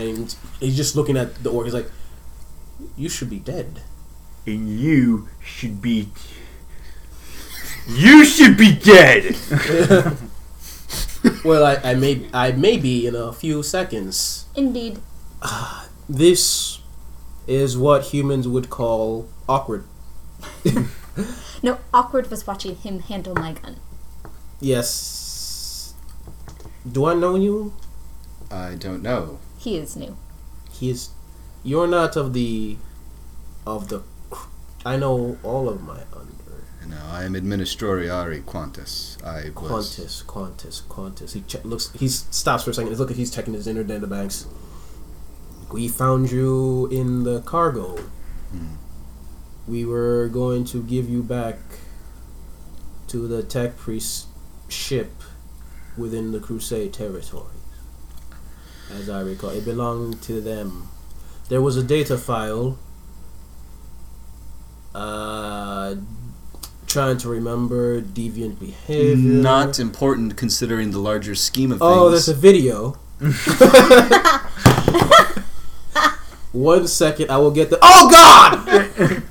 and he's just looking at the orc. He's like, "You should be dead." And you should be. You should be dead! Well, I, I may I may be in a few seconds. Indeed. This is what humans would call awkward. No, awkward was watching him handle my gun. Yes. Do I know you? I don't know. He is new. He is. You're not of the. Of the. I know all of my under. No, I am Administroriari Quantus. I was. Qantas, Qantas, Qantas. He che- looks. He stops for a second. Look, he's checking his inner data banks. We found you in the cargo. Hmm. We were going to give you back to the tech priest ship within the Crusade territories. As I recall, it belonged to them. There was a data file. Uh, trying to remember deviant behavior. Not important considering the larger scheme of things. Oh, there's a video. One second, I will get the. Oh God!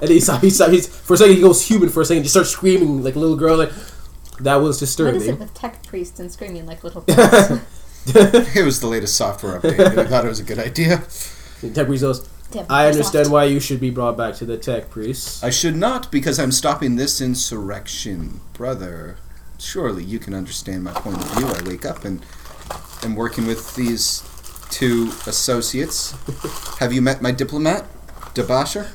and he's, he's, he's for a second he goes human for a second, just starts screaming like a little girl. Like that was disturbing. What is it disturbing. with tech priests and screaming like little kids? It was the latest software update. I thought it was a good idea. Tech priest goes. I understand why you should be brought back to the tech priest. I should not because I'm stopping this insurrection, brother. Surely you can understand my point of view. I wake up and am working with these two associates. Have you met my diplomat, Debasher?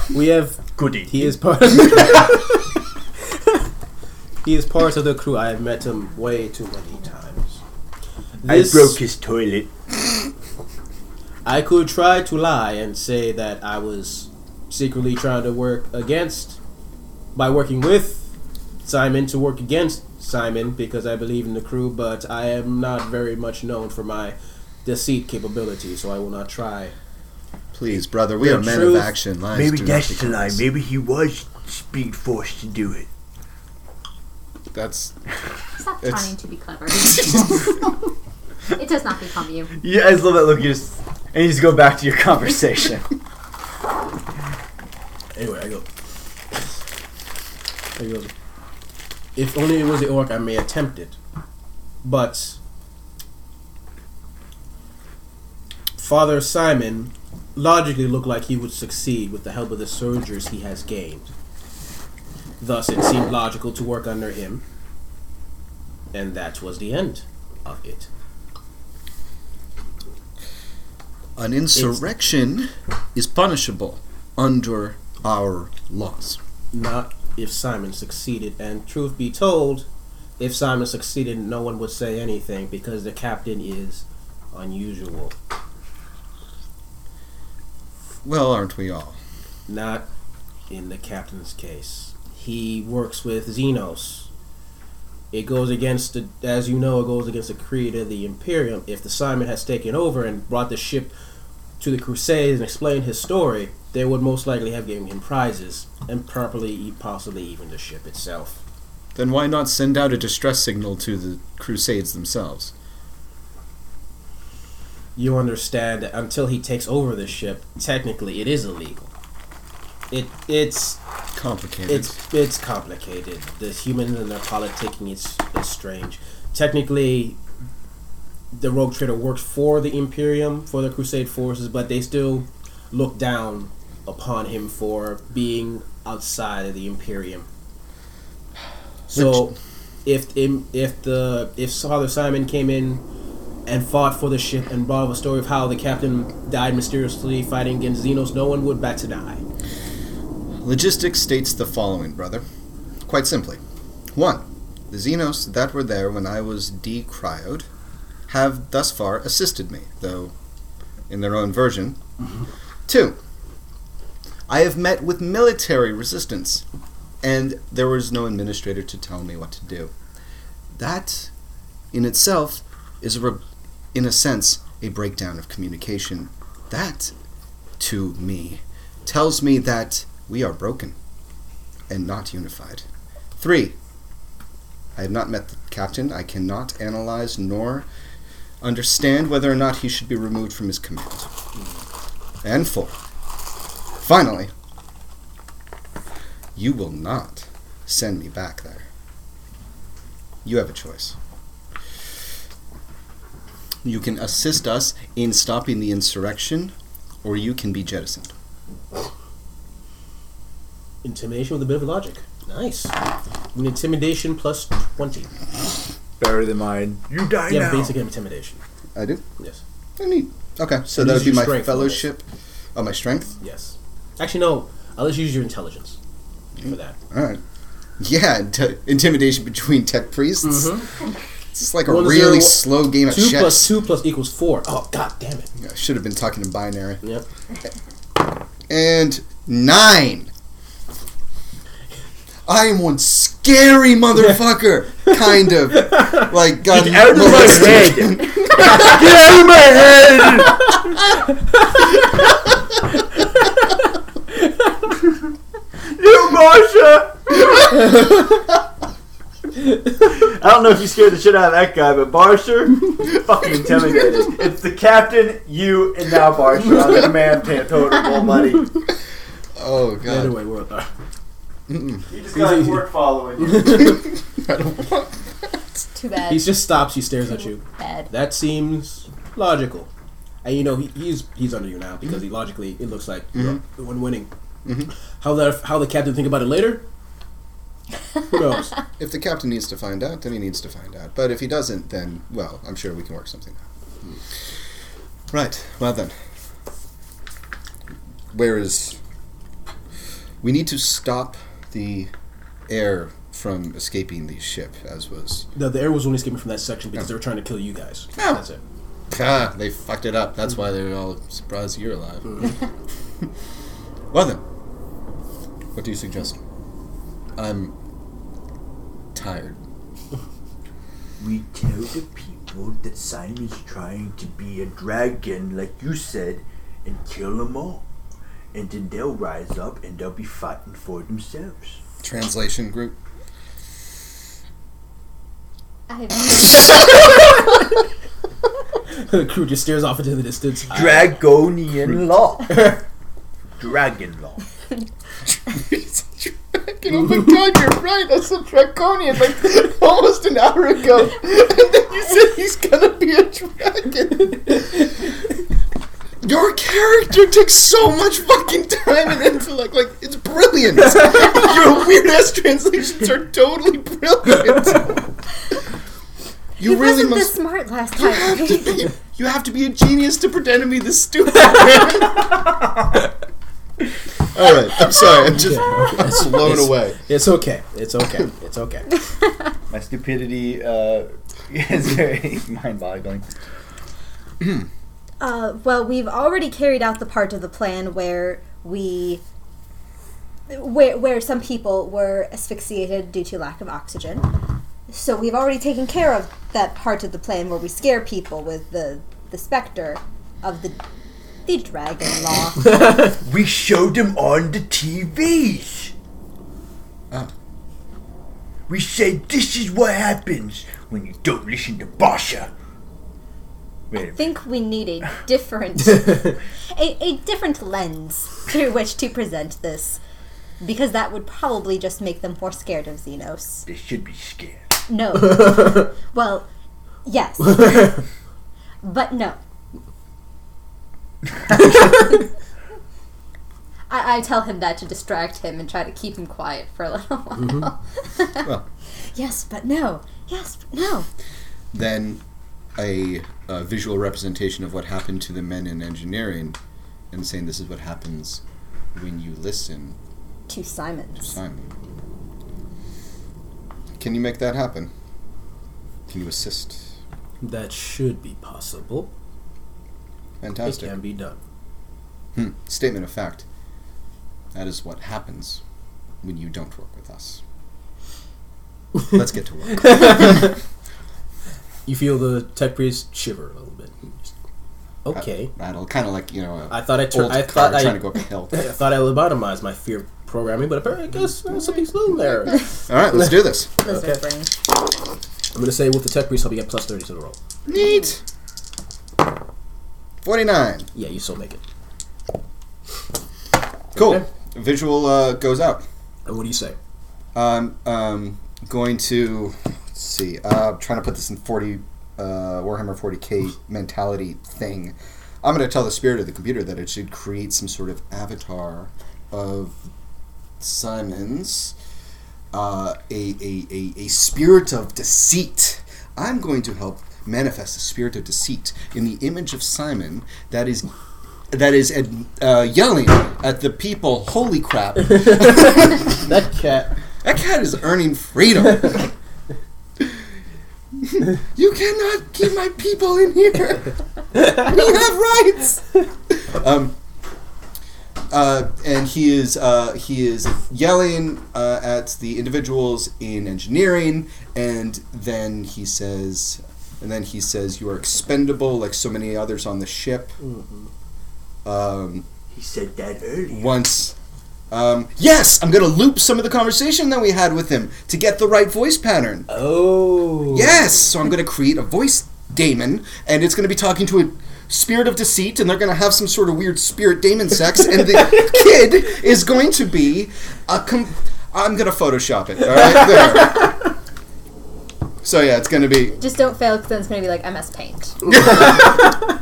We have. Goody. He is part. he is part of the crew. I have met him way too many times. I broke his toilet. I could try to lie and say that I was secretly trying to work against, by working with Simon to work against Simon because I believe in the crew, but I am not very much known for my deceit capability, so I will not try. Please, brother, we The are men truth- of action. Lies Maybe do that's not the lie. Maybe he was being forced to do it. That's Stop It's- trying to be clever. it does not become you. Yeah, I just love that look. You just and you just go back to your conversation. Anyway, I go. I go. If only it was the orc, I may attempt it. But Father Simon logically looked like he would succeed with the help of the soldiers he has gained. Thus, it seemed logical to work under him, and that was the end of it. An insurrection is punishable under our laws. Not if Simon succeeded, and truth be told, if Simon succeeded, no one would say anything because the captain is unusual. Well, aren't we all? Not in the captain's case. He works with Xenos. It goes against the, as you know, it goes against the creed of the Imperium. If the Simon has taken over and brought the ship to the Crusades and explained his story, they would most likely have given him prizes and properly, possibly even the ship itself. Then why not send out a distress signal to the Crusades themselves? You understand that until he takes over the ship, technically it is illegal. It it's Complicated. it's it's complicated. The humans and their politicking is is strange. Technically, the Rogue Trader works for the Imperium for the Crusade forces, but they still look down upon him for being outside of the Imperium. So, if if the if Father Simon came in and fought for the ship and brought up a story of how the captain died mysteriously fighting against Xenos, no one would bat an eye. Logistics states the following, brother. Quite simply. One, the Xenos that were there when I was decryoed have thus far assisted me, though in their own version. Two, I have met with military resistance, and there was no administrator to tell me what to do. That, in itself, is, a re- in a sense, a breakdown of communication. That, to me, tells me that we are broken and not unified. Three, I have not met the captain. I cannot analyze nor understand whether or not he should be removed from his command. And four, finally, you will not send me back there. You have a choice. You can assist us in stopping the insurrection, or you can be jettisoned. Intimidation with a bit of logic. Nice. An intimidation plus 20. Better than mine. You die You have now. basic intimidation. I do? Yes. I need. Okay, so And that would be your my strength for this. fellowship. Oh, my strength? Yes. Actually, no. Uh, I'll let you use your intelligence for that. Alright. Yeah, t- intimidation between tech priests. Mm-hmm. It's just like a One to really zero, slow game of Two chess. plus two plus equals four. Oh, god damn it. I should have been talking in binary. Yep. And nine. I am one scary motherfucker, kind of. Like, got Get out of my molested. head! Get out of my head! you, Marsha! I don't know if you scared the shit out of that guy, but Barsher, fucking intimidated. It's the captain, you, and now Barsher on the command ta- totem, buddy. Oh, God. Anyway, we're at You just got his work following you. I don't want Too bad. He just stops. He stares at you. bad. That seems logical. And you know he, he's he's under you now because he mm-hmm. logically it looks like you're mm-hmm. the one winning. Mhm. How that how the captain think about it later? Who knows? If the captain needs to find out, then he needs to find out. But if he doesn't, then, well, I'm sure we can work something out. Hmm. Right, well then. Where is. We need to stop the air from escaping the ship, as was. the, the air was only escaping from that section because they were trying to kill you guys. Oh. That's it. Ah, they fucked it up. That's why they're all surprised you're alive. well then. What do you suggest? I'm. tired. We tell the people that Simon's trying to be a dragon, like you said, and kill them all. And then they'll rise up and they'll be fighting for themselves. Translation group. I have. the crew just stares off into the distance. Dragonian law. Dragon law. Dragon. Oh my god, you're right. That's a draconian like almost an hour ago. And then you said he's gonna be a dragon. Your character took so much fucking time and intellect. Like, it's brilliant. Your weird ass translations are totally brilliant. You he really wasn't this must. smart last You have time. to be. You have to be a genius to pretend to be this stupid. All right, I'm sorry. I'm just blown It's- away. It's okay. It's okay. It's okay. My stupidity uh, is very mind-boggling. Uh, well, we've already carried out the part of the plan where we, where where some people were asphyxiated due to lack of oxygen. So we've already taken care of that part of the plan where we scare people with the the specter of the the dragon law. We showed them on the TVs. We said this is what happens when you don't listen to Basha. A I think we need a different a, a different lens through which to present this. Because that would probably just make them more scared of Xenos. They should be scared. No. well, yes. but no. I, I tell him that to distract him and try to keep him quiet for a little while. Mm-hmm. Well. yes, but no. Yes, but no. then a, a visual representation of what happened to the men in engineering and saying this is what happens when you listen To to Simon. Can you make that happen? Can you assist? that should be possible. Fantastic. It Fantastic. can be done. Hmm. Statement of fact. That is what happens when you don't work with us. Let's get to work. You feel the tech priest shiver a little bit. Okay. Rattle, kind of like you know, a I thought I turned. old I thought I, trying to go up a hill. I thought I lobotomized my fear programming, but apparently, I guess uh, something's still there. I'm All right, let's do this. Lizard Okay. brain. gonna say with the tech priest, I'll be at plus thirty to the roll. Neat. 49. Yeah, you still make it. Cool. Okay. Visual uh, goes out. And what do you say? I'm um, going to let's see. Uh, trying to put this in 40 uh, Warhammer 40k mentality thing. I'm going to tell the spirit of the computer that it should create some sort of avatar of Simon's, uh, a, a, a, a spirit of deceit. I'm going to help manifest a spirit of deceit in the image of Simon that is that is uh, yelling at the people. Holy crap! That cat. That cat is earning freedom. you cannot keep my people in here. we have rights. Um, uh, and he is uh, he is yelling uh, at the individuals in engineering, and then he says, and then he says, "You are expendable, like so many others on the ship." Um, He said that earlier. once. Um, yes, I'm gonna loop some of the conversation that we had with him to get the right voice pattern. Oh. Yes, so I'm gonna create a voice daemon, and it's gonna be talking to a spirit of deceit, and they're gonna have some sort of weird spirit daemon sex, and the kid is going to be a. Com- I'm gonna Photoshop it. All right, there. So yeah, it's gonna be Just don't fail because then it's going to be like MS Paint.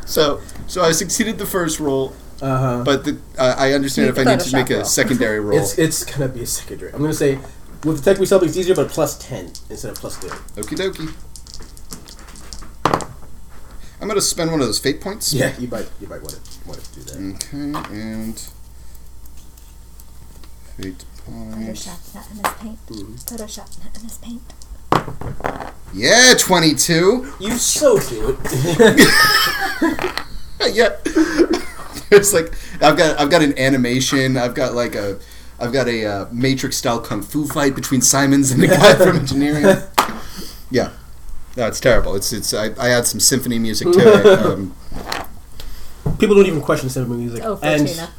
so. So I succeeded the first roll, Uh huh. but the, uh, I understand Make if I need to make Photoshop a roll. secondary roll. It's it's gonna be a secondary. I'm gonna say with the tech we sell, it's easier, but plus ten instead of plus thirty. Okie dokie. I'm gonna spend one of those fate points. Yeah, you might you might want to want to do that. Okay, and fate point. Photoshop, not MS Paint. Photoshop, not MS Paint. Yeah, twenty-two. You so cute. yeah. It's like I've got I've got an animation. I've got like a I've got a uh, Matrix style kung fu fight between Simons and the guy from engineering. Yeah, no, it's terrible. It's it's I, I add some symphony music to it. Um, People don't even question cinema music. Oh, and Fortuna.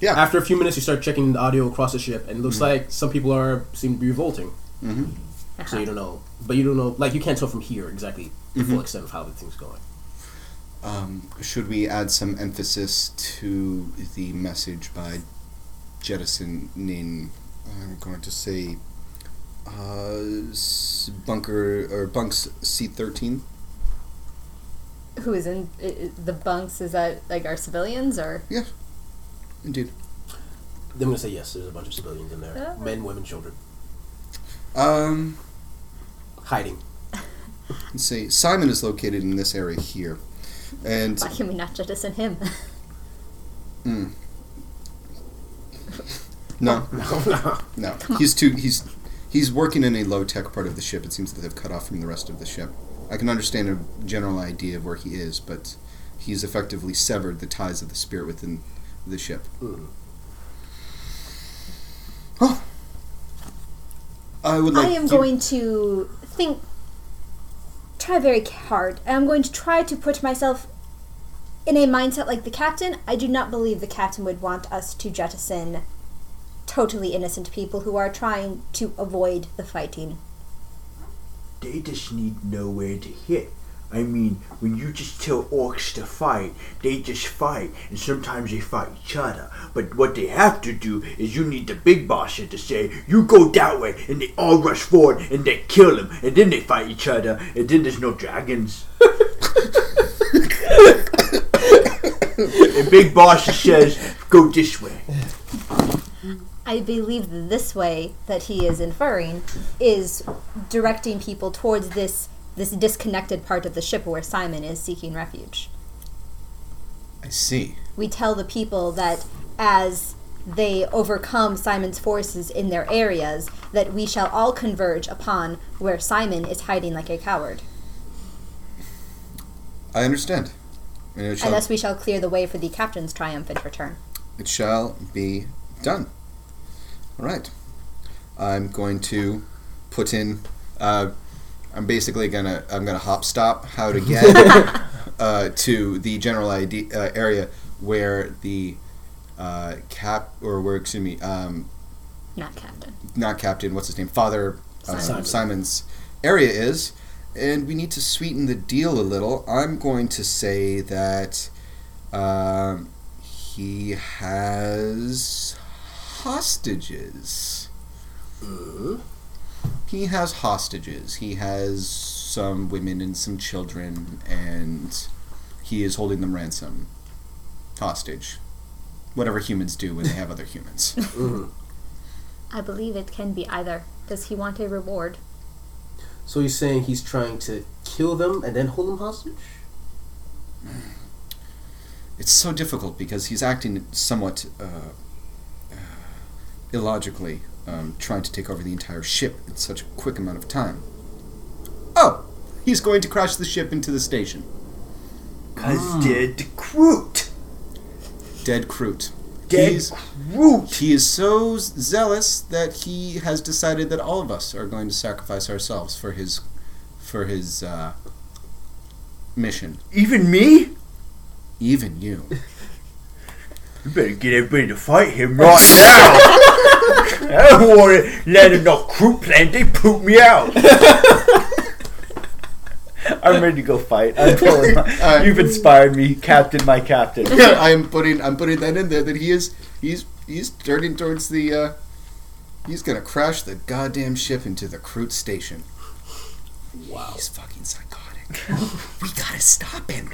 yeah. after a few minutes, you start checking the audio across the ship, and it looks like some people are seem to be revolting. Mhm. So you don't know, but you don't know. Like you can't tell from here exactly the full extent of how the thing's going. Um, should we add some emphasis to the message by jettisoning? I'm going to say uh, bunker or bunks C thirteen. Who is in i- i- the bunks? Is that like our civilians or? Yeah, indeed. Then I'm gonna say yes. There's a bunch of civilians in there, Yeah. men, women, children, Um, hiding. let's see. Simon is located in this area here, and Why can we not jettison him? mm, no, No, no. no, he's too he's he's working in a low tech part of the ship. It seems that they've cut off from the rest of the ship. I can understand a general idea of where he is, but he's effectively severed the ties of the spirit within the ship. Mhm. Oh, I would like. I am you- going to think, try very hard. I'm going to try to put myself in a mindset like the captain. I do not believe the captain would want us to jettison totally innocent people who are trying to avoid the fighting. They just need nowhere to hit. I mean, when you just tell orcs to fight, they just fight, and sometimes they fight each other. But what they have to do is you need the big boss to say, you go that way, and they all rush forward, and they kill him, and then they fight each other, and then there's no dragons. and big boss says, go this way. I believe this way that he is inferring is directing people towards this this disconnected part of the ship where Simon is seeking refuge. I see. we tell the people that as they overcome Simon's forces in their areas, that we shall all converge upon where Simon is hiding like a coward. I understand. And shall, thus we shall clear the way for the captain's triumphant return. it shall be done. All right. I'm going to put in. Uh, I'm basically gonna. I'm gonna hop stop how to get uh, to the general ID, uh, area where the uh, cap or where excuse me, um, Not captain. not captain. What's his name? Father uh, Simon. Simon's area is, and we need to sweeten the deal a little. I'm going to say that um, he has hostages. He has hostages. He has some women and some children, and he is holding them ransom, hostage. Whatever humans do when they have other humans. I believe it can be either. Does he want a reward? So he's saying he's trying to kill them and then hold them hostage? it's so difficult because he's acting somewhat uh, uh, illogically, um, trying to take over the entire ship in such a quick amount of time. Oh, he's going to crash the ship into the station. Cause dead Groot. Dead Kroot. Dead He's, Groot. he is so zealous that he has decided that all of us are going to sacrifice ourselves for his, for his uh, mission. Even me? Even you. You better get everybody to fight him right now. I don't want to let him not Groot plan. They poop me out. I'm ready to go fight. I'm totally, Alright. You've inspired me, Captain. My Captain. I'm putting I'm putting that in there that he is he's he's turning towards the uh he's gonna crash the goddamn ship into the Kroot station. Wow. He's fucking psychotic. we gotta stop him.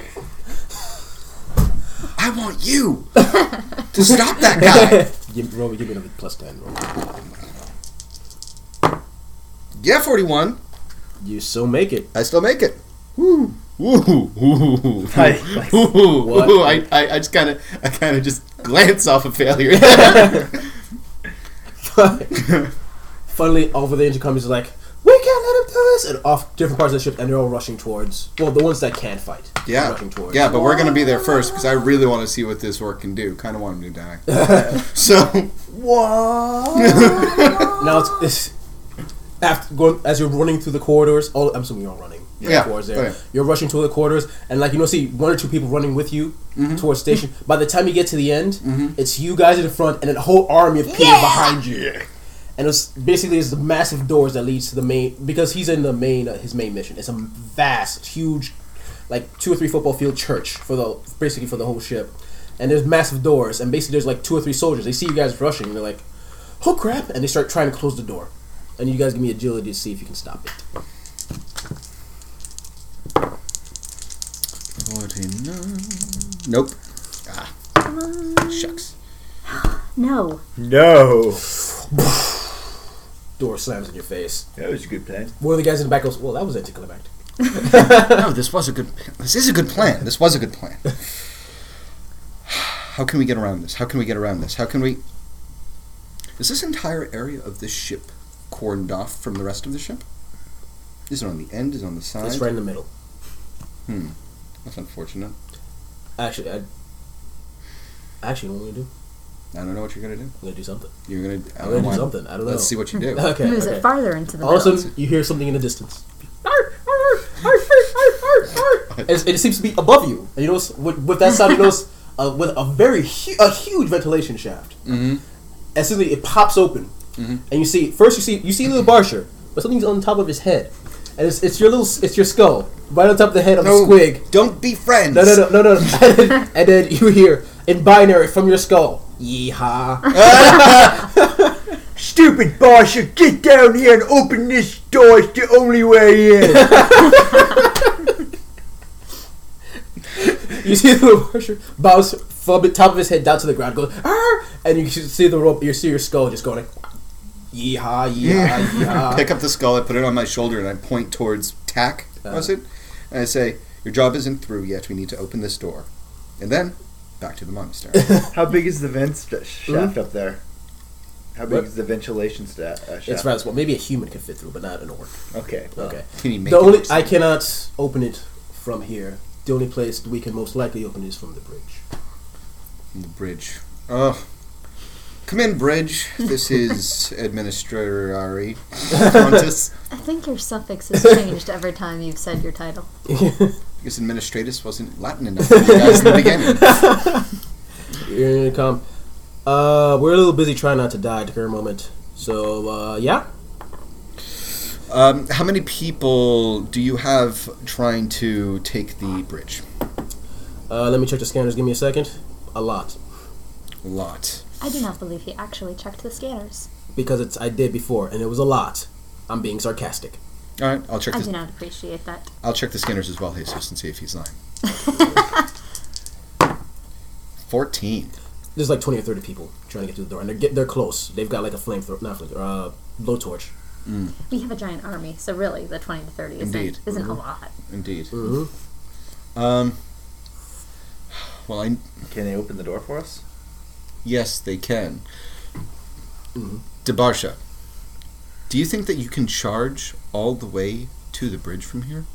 I want you to stop that guy. Give, Roby, give me another plus 10. Roby. Yeah, forty one. You still make it. I still make it. Woo. Woo. Woo. Hi. Woo. What? Woo. I, I, I just kind of I kind of just glance off a failure. Finally, over the intercom, he's like, "We can't let him do this!" And off different parts of the ship, and they're all rushing towards. Well, the ones that can't fight. Yeah, rushing towards. yeah, but we're gonna be there first because I really want to see what this orc can do. Kind of want him to die. so What? Now it's, it's after going as you're running through the corridors. All I'm assuming you're all running. Yeah. Towards there, Oh, yeah. you're rushing through the corridors, and like you know, see one or two people running with you Mm-hmm. towards station. By the time you get to the end, it's you guys in the front, and then a whole army of people behind you. And it's basically it's the massive doors that leads to the main because he's in the main uh, his main mission. It's a vast, huge, like two or three football field church for the basically for the whole ship. And there's massive doors, and basically there's like two or three soldiers. They see you guys rushing, and they're like, "Oh crap!" And they start trying to close the door. And you guys give me agility to see if you can stop it. forty nine. Nope. Ah, shucks. No. No. Door slams in your face. That was a good plan. One of the guys in the back goes, "Well, that was anticlimactic." No, this was a good. This is a good plan. This was a good plan. How can we get around this? How can we get around this? How can we? Is this entire area of this ship cordoned off from the rest of the ship? Is it on the end? Is it on the side? It's right in the middle. Hmm. That's unfortunate. Actually, I. Actually, what am I do? I don't know what you're gonna do. I'm gonna do something. You're gonna. I I'm don't gonna know do why. something. I don't know. Let's see what you do. Okay. Moves okay. it farther into the All of a sudden, you hear something in the distance. And it's- it seems to be above you. And you notice, with, with that sound, you notice uh, with a very hu- a huge ventilation shaft. Mm-hmm. As soon as it pops open, and you see first you see you see a little Barsher, but something's on top of his head, and it's, it's your little it's your skull right on top of the head of No, the squig. don't be friends. No, no, no, no, no. and, then, and then you hear in binary from your skull, yeehaw. Stupid Barsha, get down here and open this door. It's the only way in. You see the little Barsher bounce from the top of his head down to the ground, goes, Arr! and you see the rope. You see your skull just going like, yeehaw, yeehaw, yeehaw. Pick up the skull, I put it on my shoulder, and I point towards Tack. Uh. Was it? And I say, "Your job isn't through yet. We need to open this door, and then back to the monastery." How big is the vent st- shaft up there? How big What? is the ventilation sta- uh, shaft? It's rather small. Maybe a human can fit through, but not an orc. Okay. well, Okay. Can you make The it only I small? cannot open it from here. The only place we can most likely open is from the bridge. The bridge. Oh, come in, bridge. This is Administrator Ari Countess. I think your suffix has changed every time you've said your title. Because Administratus wasn't Latin enough for you guys in the beginning. You're gonna come. Uh, we're a little busy trying not to die at the current moment. So, uh, yeah. Um, how many people do you have trying to take the bridge? Uh, let me check the scanners. Give me a second. A lot. A lot. I do not believe he actually checked the scanners. Because it's I did before, and it was a lot. I'm being sarcastic. All right, I'll check. I The, do not appreciate that. I'll check the scanners as well, Jesus, and see if he's lying. Fourteen. There's like 20 or 30 people trying to get through the door, and they're get, they're close. They've got like a flamethrower, not flamethrower, uh, blowtorch. We have a giant army, so really the 20 to 30 isn't, Indeed. isn't a lot. Indeed. Mm-hmm. Um. Well, I Can they open the door for us? yes, they can. Mhm. Debarsha, do you think that you can charge all the way to the bridge from here?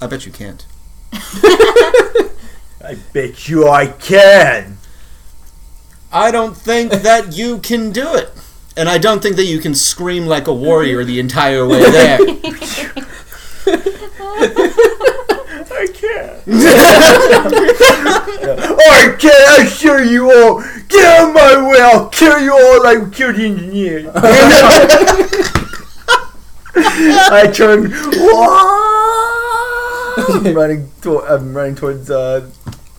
I bet you can't. I bet you I can. I don't think that you can do it. And I don't think that you can scream like a warrior the entire way there. I can't. I can't, I assure you all. Get out of my way. I'll kill you all like we killed the engineer. I turn. I'm running. To- I'm running towards uh,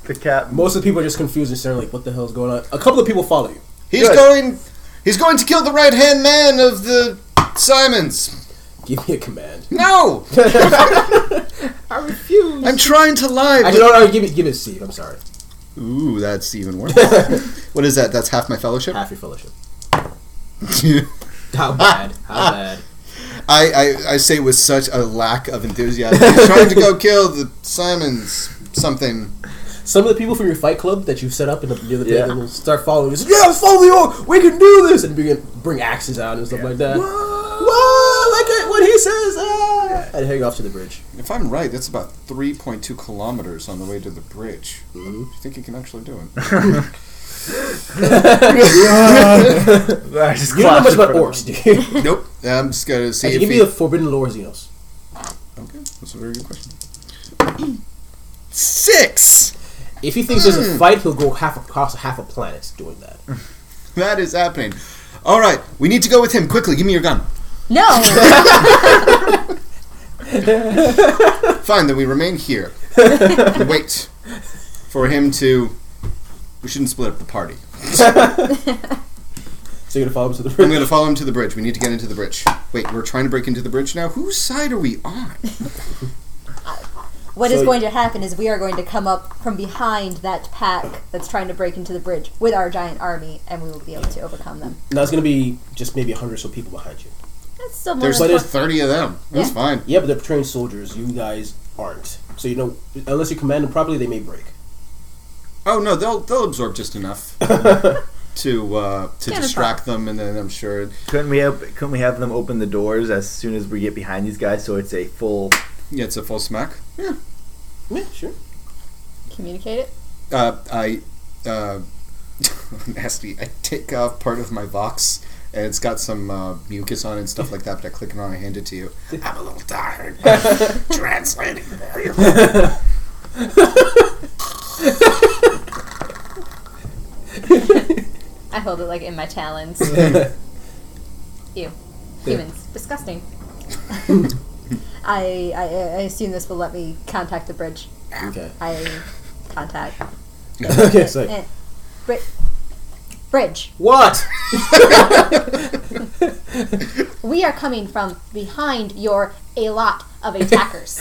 the cat. Most of the people are just confused and staring like, what the hell's going on? A couple of people follow you. He's Good. going he's going to kill the right hand man of the Simons. Give me a command. No! I refuse. I'm trying to lie. Actually, no, no, give me, give me a seed. I'm sorry. Ooh, that's even worse. what is that? That's half my fellowship? Half your fellowship. How bad? How bad? I, I, I say with such a lack of enthusiasm. He's trying to go kill the Simons something. Some of the people from your fight club that you've set up in the, near the Yeah. bed will start following you. Say, yeah, let's follow you. We can do this, and begin bring axes out and stuff like that. Whoa! Look at what he says. Ah! And heading off to the bridge. If I'm right, that's about 3.2 kilometers on the way to the bridge. Mhm. Do you think you can actually do it? I just You don't know much about orcs, do you? nope. I'm just going to see Actually, if give me he... the forbidden lore Xenos. Okay, that's a very good question. Six! If he thinks there's a hmm. fight, he'll go half across half a planet doing that. That is happening. All right, we need to go with him. Quickly, give me your gun. No! Fine, then we remain here. and wait for him to. We shouldn't split up the party. So you're gonna follow him to the I'm bridge. going to follow him to the bridge. We need to get into the bridge. Wait, we're trying to break into the bridge now. Whose side are we on? What is So- going to happen is we are going to come up from behind that pack that's trying to break into the bridge with our giant army, and we will be able to overcome them. Now it's gonna be just maybe a hundred or so people behind you. That's still more There's than But it's- 30 of them. That's Yeah. fine. Yeah, but they're trained soldiers. You guys aren't. So you know, unless you command them properly, they may break. Oh no, they'll they'll absorb just enough to uh, to Cannon distract them, and then I'm sure. Couldn't we have couldn't we have them open the doors as soon as we get behind these guys so it's a full Yeah, it's a full smack. Yeah. Yeah, sure. communicate it. Uh, I uh, nasty. I take off part of my box. And it's got some uh, mucus on it and stuff like that, but I click it on, I hand it to you. I'm a little tired. Translating for you. I hold it like in my talons. Ew. Humans. Disgusting. I, I I assume this will let me contact the bridge. Okay. I contact. okay. So Eh, bri- bridge. what? We are coming from behind your a lot of attackers.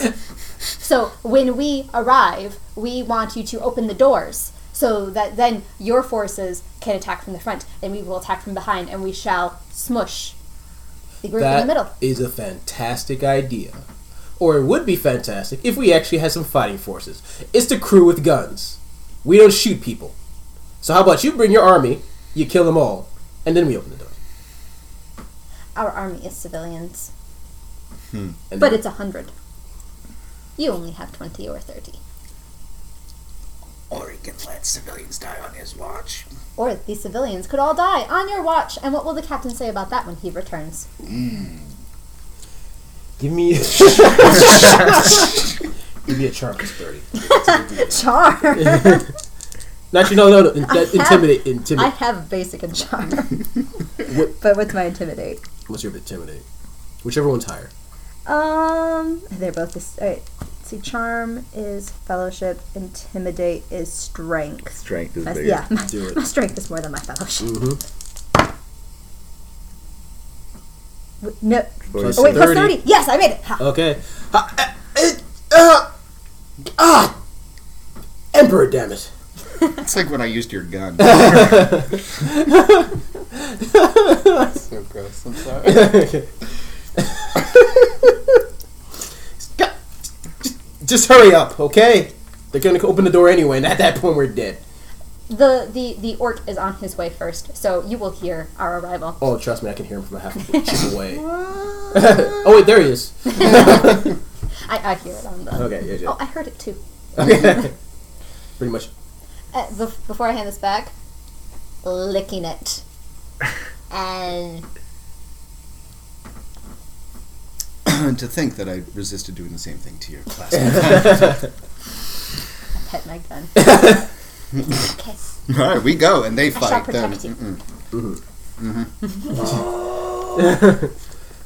so when we arrive, we want you to open the doors so that then your forces can attack from the front and we will attack from behind and we shall smush the group in the middle. That is a fantastic idea. Or it would be fantastic if we actually had some fighting forces. It's the crew with guns. We don't shoot people. So how about you bring your army, you kill them all, and then we open the door. Our army is civilians, hmm. And but it's a hundred. You only have twenty or thirty. Or he can let civilians die on his watch. Or the civilians could all die on your watch. And what will the captain say about that when he returns? give me give me a charm plus thirty. Charm. Actually, no, no, no. in- I that- have- Intimidate, I have basic and charm. What- but what's my intimidate? What's your intimidate? Whichever one's higher. Um, they're both this. All right. See, charm is fellowship. Intimidate is strength. Strength is That's- bigger. yeah, my, Do it. my strength is more than my fellowship. Mm-hmm. W- No. Plus Oh wait, plus 30. thirty. Yes, I made it. Ha. Okay. Uh, uh, it, uh, ah! Emperor, damn it. It's like when I used your gun. so gross. I'm sorry. God, just, just hurry up, okay? They're gonna open the door anyway, and at that point, we're dead. The the the orc is on his way first, so you will hear our arrival. Oh, trust me, I can hear him from a half a chip away. oh, wait, there he is. I, I hear it on the. Okay, yeah, yeah. Oh, I heard it too. Okay. Pretty much. Uh, bef- before I hand this back, licking it, and to think that I resisted doing the same thing to your classmate. I pet my gun. Kiss. All right, we go, and they shall fight. Then. protect you. Mm-mm. Mm-hmm. Mm-hmm.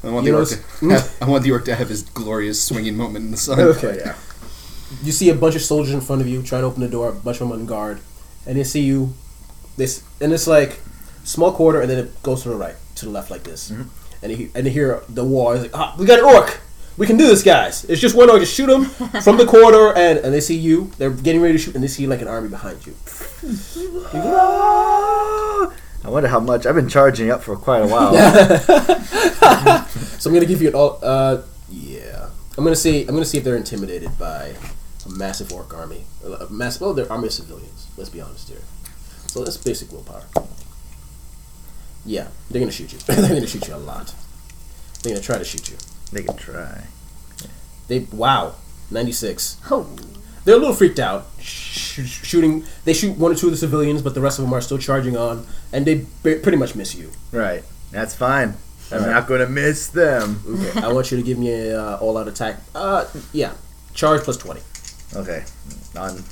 I want You the know, orc to have, I want the orc to have his glorious swinging moment in the sun. Okay. yeah. You see a bunch of soldiers in front of you trying to open the door, a bunch of them on guard, and they see you. This and it's like small quarter, and then it goes to the right, to the left like this, mm-hmm. And you, and you hear the war. It's like, ah, we got an orc. We can do this, guys. It's just one orc. Just shoot him from the corridor, and and they see you. They're getting ready to shoot, and they see like an army behind you. I wonder how much I've been charging up for quite a while. So I'm gonna give you an all. Uh, yeah. I'm gonna see. I'm gonna see if they're intimidated by a massive orc army. A massive. Well, they're army of civilians. Let's be honest here. So that's basic willpower. Yeah, they're gonna shoot you. they're gonna shoot you a lot. They're gonna try to shoot you. they can try. They wow, 96. Oh, They're a little freaked out. Sh- shooting. They shoot one or two of the civilians, but the rest of them are still charging on, and they ba- pretty much miss you. Right. That's fine. I'm Right. not going to miss them. Okay. I want you to give me a uh, all-out attack. Uh, yeah, charge plus 20. Okay. On.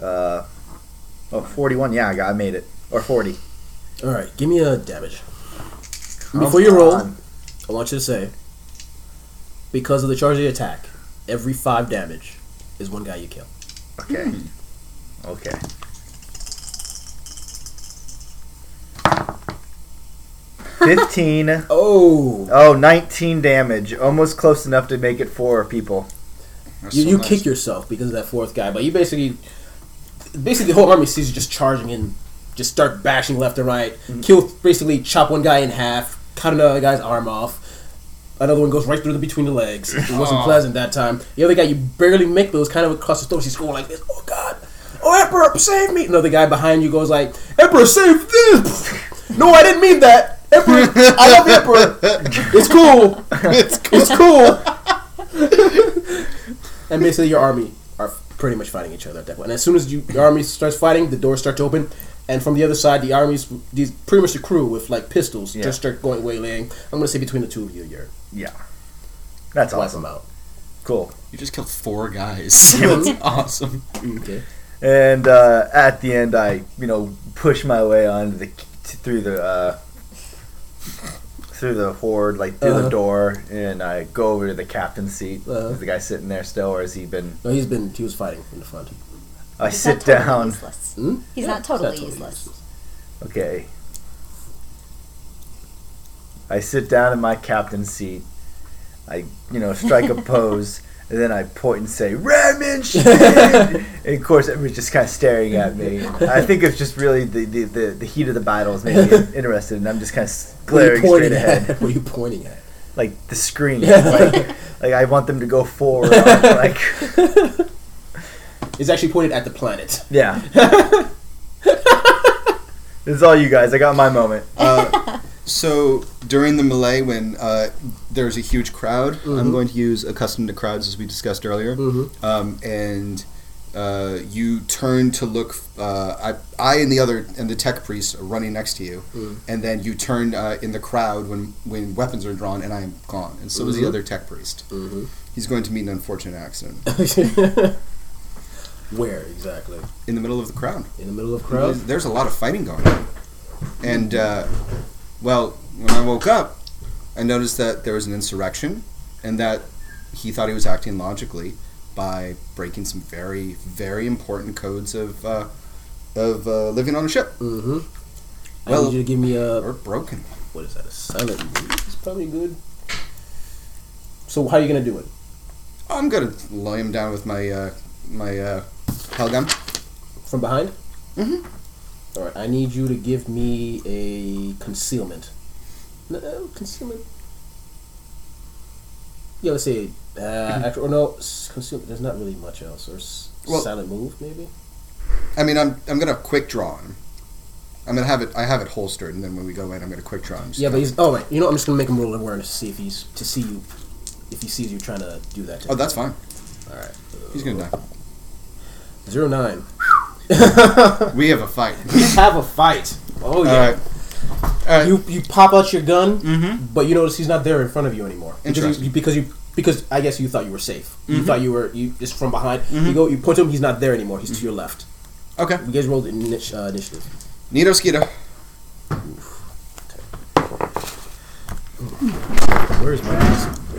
Uh. Oh, 41. Yeah, I got. I made it. Or 40. All right, give me a damage. Before you roll, on. I want you to say, because of the charge of the attack, every five damage is one guy you kill. Okay. Okay. Fifteen. Oh, Oh, 19 damage. Almost close enough to make it four people. That's you, so you nice. kick yourself because of that fourth guy, but you basically, basically the whole army sees you just charging in, just start bashing left and right, mm-hmm. kill, basically chop one guy in half, cut another guy's arm off. Another one goes right through the between the legs. It wasn't Aw. pleasant that time. The other guy, you barely make those kind of across the throat. He's going like this. Oh God! Oh Emperor, save me! Another guy behind you goes like, Emperor, save this! no, I didn't mean that. Emperor, I love Emperor. It's cool. it's cool. It's cool. and basically, your army pretty much fighting each other at that point. And as soon as you, your army starts fighting, the doors start to open. And from the other side, the armies, these pretty much the crew with like pistols, Yeah. just start going waylaying. I'm gonna say between the two of you, you're Yeah. That's wipe awesome. them out. Cool. You just killed four guys. That's awesome. Okay. And uh, at the end, I, you know, push my way on the through the uh, through the horde, like through Uh-huh. the door, and I go over to the captain's seat. Uh-huh. Is the guy sitting there still, or has he been? No, he's been he was fighting in the front. I he's sit not totally down. Useless. Hmm? He's Yeah, not totally he's useless. Okay. I sit down in my captain's seat. I, you know, strike a pose, and then I point and say, Rammenschild! and of course, everybody's just kind of staring at me. I think it's just really the, the, the, the heat of the battle is making me interested, and I'm just kind of What are you glaring straight ahead. at? What are you pointing at? Like the screen. Yeah. Like, like I want them to go forward. like, It's actually pointed at the planet. yeah. this is all you guys. I got my moment. Uh, so during the melee, when uh, there's a huge crowd, Mm-hmm. I'm going to use accustomed to crowds as we discussed earlier, Mhm. um, and uh, you turn to look. Uh, I, I and the other and the tech priest are running next to you, Mm. and then you turn uh, in the crowd when when weapons are drawn, and I am gone, and so is Mhm. the other tech priest. Mm-hmm. He's going to meet an unfortunate accident Where exactly? in the middle of the crowd. In the middle of There's, crowd. there's a lot of fighting going on. And, uh, well, when I woke up, I noticed that there was an insurrection, and that he thought he was acting logically by breaking some very, very important codes of uh, of uh, living on a ship. Mm-hmm. I Well- need you to give me a Or broken. what is that? A silent? It's probably good. So how are you gonna do it? I'm gonna lay him down with my uh, my uh, Hellgun. From behind? Mhm. All right. I need you to give me a concealment. No, uh, concealment. Yeah, let's say. Uh, actual, or no, concealment. There's not really much else. Or s- Well- silent move, maybe. I mean, I'm I'm gonna quick draw him. I'm gonna have it. I have it holstered, and then when we go in, I'm gonna quick draw him. Yeah, but he's. Oh wait. You know, I'm just gonna make him roll awareness to see if he's to see you, if he sees you trying to do that. To Oh, him. that's fine. all right. He's gonna die. Zero nine. We have a fight. We have a fight. Oh yeah. All right. All right. You you pop out your gun, Mm-hmm. but you notice he's not there in front of you anymore. Because Interesting. you, because you because I guess you thought you were safe. You Mhm. thought you were you just from behind. You Mhm. go you point to him. He's not there anymore. He's to your left. Okay. You guys rolled initi- uh, initiative. Nito Skeeto. Where's my?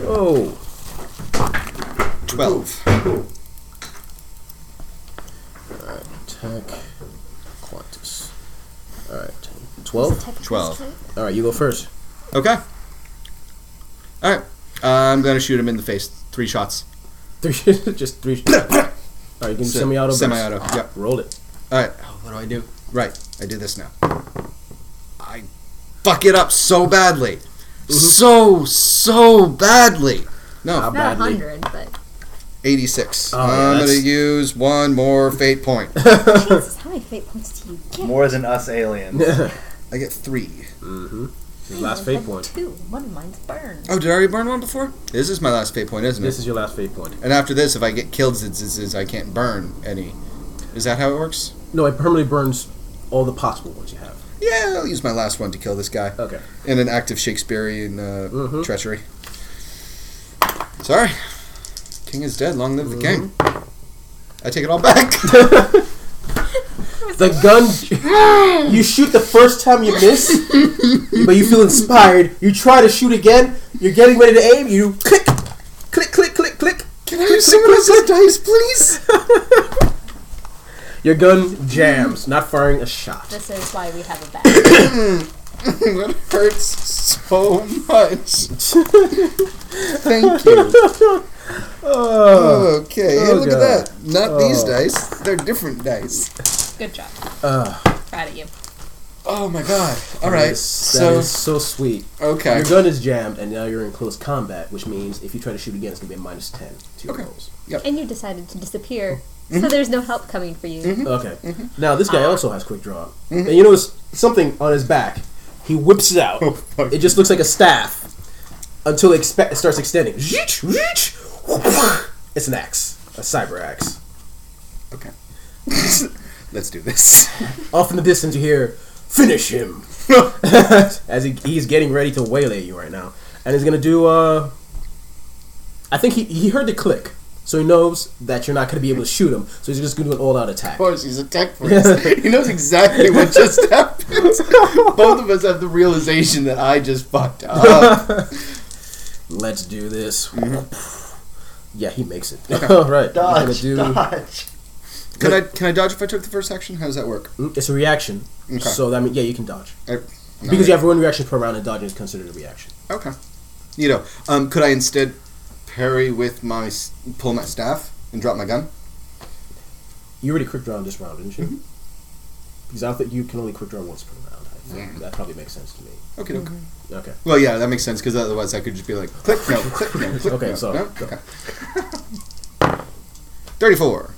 Oh. Oh, Twelve. alright. Attack. Quantus. All right. Twelve. Twelve. All right. You go first. Okay. All right. Uh, I'm gonna shoot him in the face. Three shots. Three. just three. All right. You can semi-auto. burst. Semi-auto. Yep. Roll it. All right. Oh, what do I do? Right. I do this now. I fuck it up so badly. So so badly. No, How Not a badly? hundred, but 86. Oh, yeah, I'm gonna use one more fate point. Jesus, how many fate points do you get? More than us aliens. I get three. mm-hmm. I Last fate had point. Two. One of mine's burned. Oh, did I already burn one before? This is my last fate point, isn't it? This is your last fate point. And after this, if I get killed, it's, it's, it's, I can't burn any. Is that how it works? No, it permanently burns all the possible ones you have. Yeah, I'll use my last one to kill this guy Okay. in an act of Shakespearean uh, Mhm. treachery. Sorry, king is dead. Long live the king. Mm-hmm. I take it all back. The gun, you shoot the first time you miss, but you feel inspired. You try to shoot again. You're getting ready to aim. You click, click, click, click, click. Can I have someone else's dice, please? Your gun jams, not firing a shot. This is why we have a bat. that hurts so much. Thank you. Oh, Okay, hey, Oh, look God. at that. Not oh. these Oh. dice. They're different dice. Good job. uh, Proud of you. Oh my god. All right. that is So so sweet. okay. Your gun is jammed, and now you're in close combat, which means if you try to shoot again, it's gonna be a minus ten to your Okay. rolls. And you decided to disappear, so mm-hmm. there's no help coming for you. Mm-hmm. Okay. Mm-hmm. Now this guy ah. also has quick draw, and you notice something on his back. He whips it out. Oh, it just looks like a staff until it, expe- it starts extending. It's an axe, a cyber axe. Okay. Let's do this. Off in the distance, you hear, "Finish him!" As he, he's getting ready to waylay you right now, and he's gonna do. uh I think he he heard the click, so he knows that you're not gonna be able to shoot him. So he's just gonna do an all-out attack. Of course, he's a tech priest. he knows exactly what just happened. Both of us have the realization that I just fucked up. Let's do this. Yeah, he makes it. All right, he's gonna Dodge, do- dodge. Can I can I dodge if I took the first action? How does that work? Mm, It's a reaction, Okay. so that mean yeah, you can dodge I, because you have one reaction per round, and dodging is considered a reaction. Okay. You know, um, could I instead parry with my pull my staff and drop my gun? You already quick draw on this round, didn't you? Mm-hmm. Because I think you can only quick draw once per round. I think that probably makes sense to me. Okay. Okay. Okay. Well, yeah, that makes sense because otherwise I could just be like, click, no, click, no, click, Okay, no, so- no, okay. Thirty-four.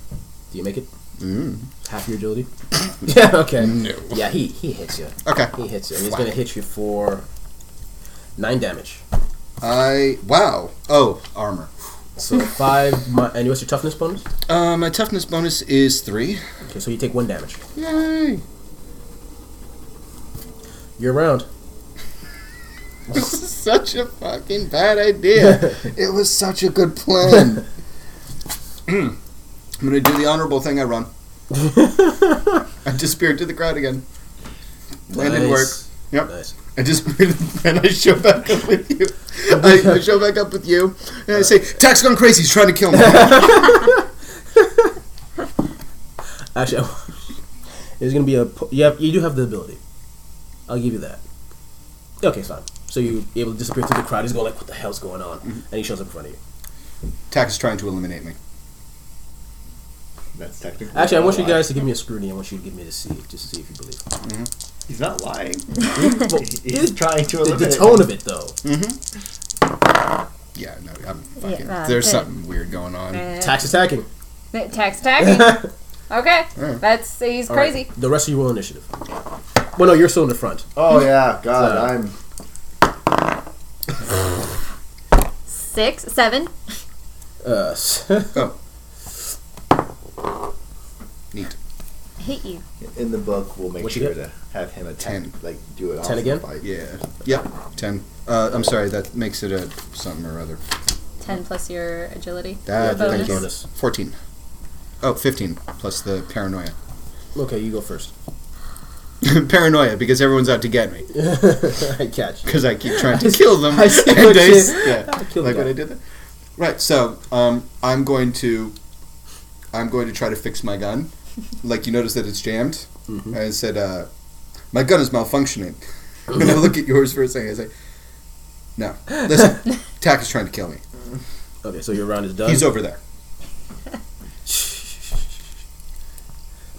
Do you make it? Mm. Half your agility? yeah. Okay. No. Yeah, he he hits you. Okay. He hits you. And he's Wow. gonna hit you for nine damage. I wow. Oh, armor. So five. mi- and what's your toughness bonus? Uh, my toughness bonus is three. Okay, so you take one damage. Yay! You're around. This is such a fucking bad idea. it was such a good plan. I'm gonna do the honorable thing. I run. I disappeared to the crowd again. Plan didn't work. Nice. Yep. Nice. I just and I show back up with you. I, I show back up with you, and I say, "Tax gone crazy. He's trying to kill me." Actually, there's gonna be a. po- You have. You do have the ability. I'll give you that. Okay, fine. So you're able to disappear through the crowd. He's going like, "What the hell's going on?" Mm-hmm. And he shows up in front of you. Tax is trying to eliminate me. That's technically. Actually, I want you not a lie. guys to give me a scrutiny. I want you to give me a C, just to see if you believe. He's not lying. Well, He's trying to eliminate. the tone of it, though. Yeah, no, I'm fucking. uh, there's uh, something weird going on. Uh, Tax attacking. tax tagging. okay, Alright. that's he's All right, crazy. The rest of you roll initiative. Well, no, you're still in the front. Oh yeah, God, So- I'm. Six, seven. Uh, Oh. Neat. I hate you. In the book, we'll make What you sure get? to have him attack, Ten. like do it. Ten awesome again? Fight. Yeah. Yep. Ten. Uh, I'm sorry. That makes it a something or other. Ten plus your agility. That, Your thank you. bonus. Fourteen. Oh, 15 plus the paranoia. okay, you go first. paranoia because everyone's out to get me I catch. because I keep trying to kill them. I see what I you- yeah, I killed like when. I did that. Right. So um, I'm going to I'm going to try to fix my gun. Like you notice that it's jammed. Mhm. I said, uh, "My gun is malfunctioning." and I look at yours for a second. I say, "No, listen. Tack is trying to kill me. Okay, so your round is done. He's over there."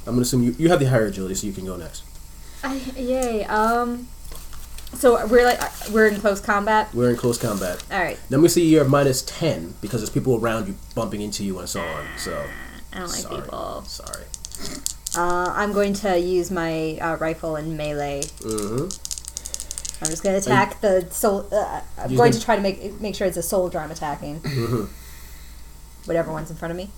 I'm gonna assume you, you have the higher agility, so you can go next. I, yay. Um. So we're like we're in close combat. We're in close combat. All right. Then we see you're minus ten because there's people around you bumping into you and so on. So I don't like sorry, people. sorry. Uh, I'm going to use my uh, rifle in melee. Mm-hmm. I'm just going to attack the soul. Uh, I'm You going can- to try to make make sure it's a soldier I'm attacking. Mm-hmm. Whatever one's in front of me.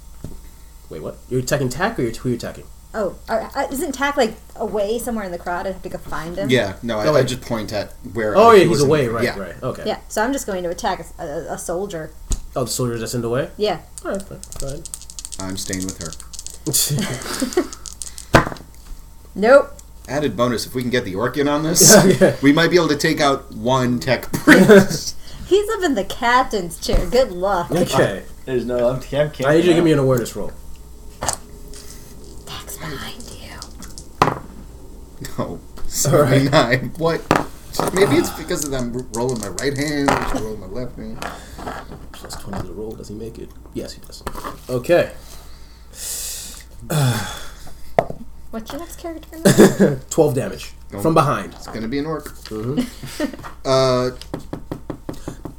Wait, what? You're attacking tack or you're who you're attacking? Oh, uh, uh, isn't Tack like away somewhere in the crowd? I have to go find him. Yeah. No, I, Oh, I wait. just point at where. Oh he yeah, he's was in- away. Right, yeah. right. Okay. Yeah. So I'm just going to attack a, a, a soldier. Oh, the soldier that's in the way. Yeah. All right, fine. Go ahead. I'm staying with her. Nope. Added bonus: if we can get the orc in on this, Yeah. we might be able to take out one tech priest. He's up in the captain's chair. Good luck. okay. There's no. I'm camp. I need you to give me an awareness roll. Tack's behind you. no, seventy-nine. What? Maybe it's because of them rolling my right hand, or rolling my left hand. Plus twenty to the roll. Does he make it? Yes, he does. Okay. What's your next character? name? Twelve damage Don't- from behind. It's gonna be an orc. Mm-hmm. Uh,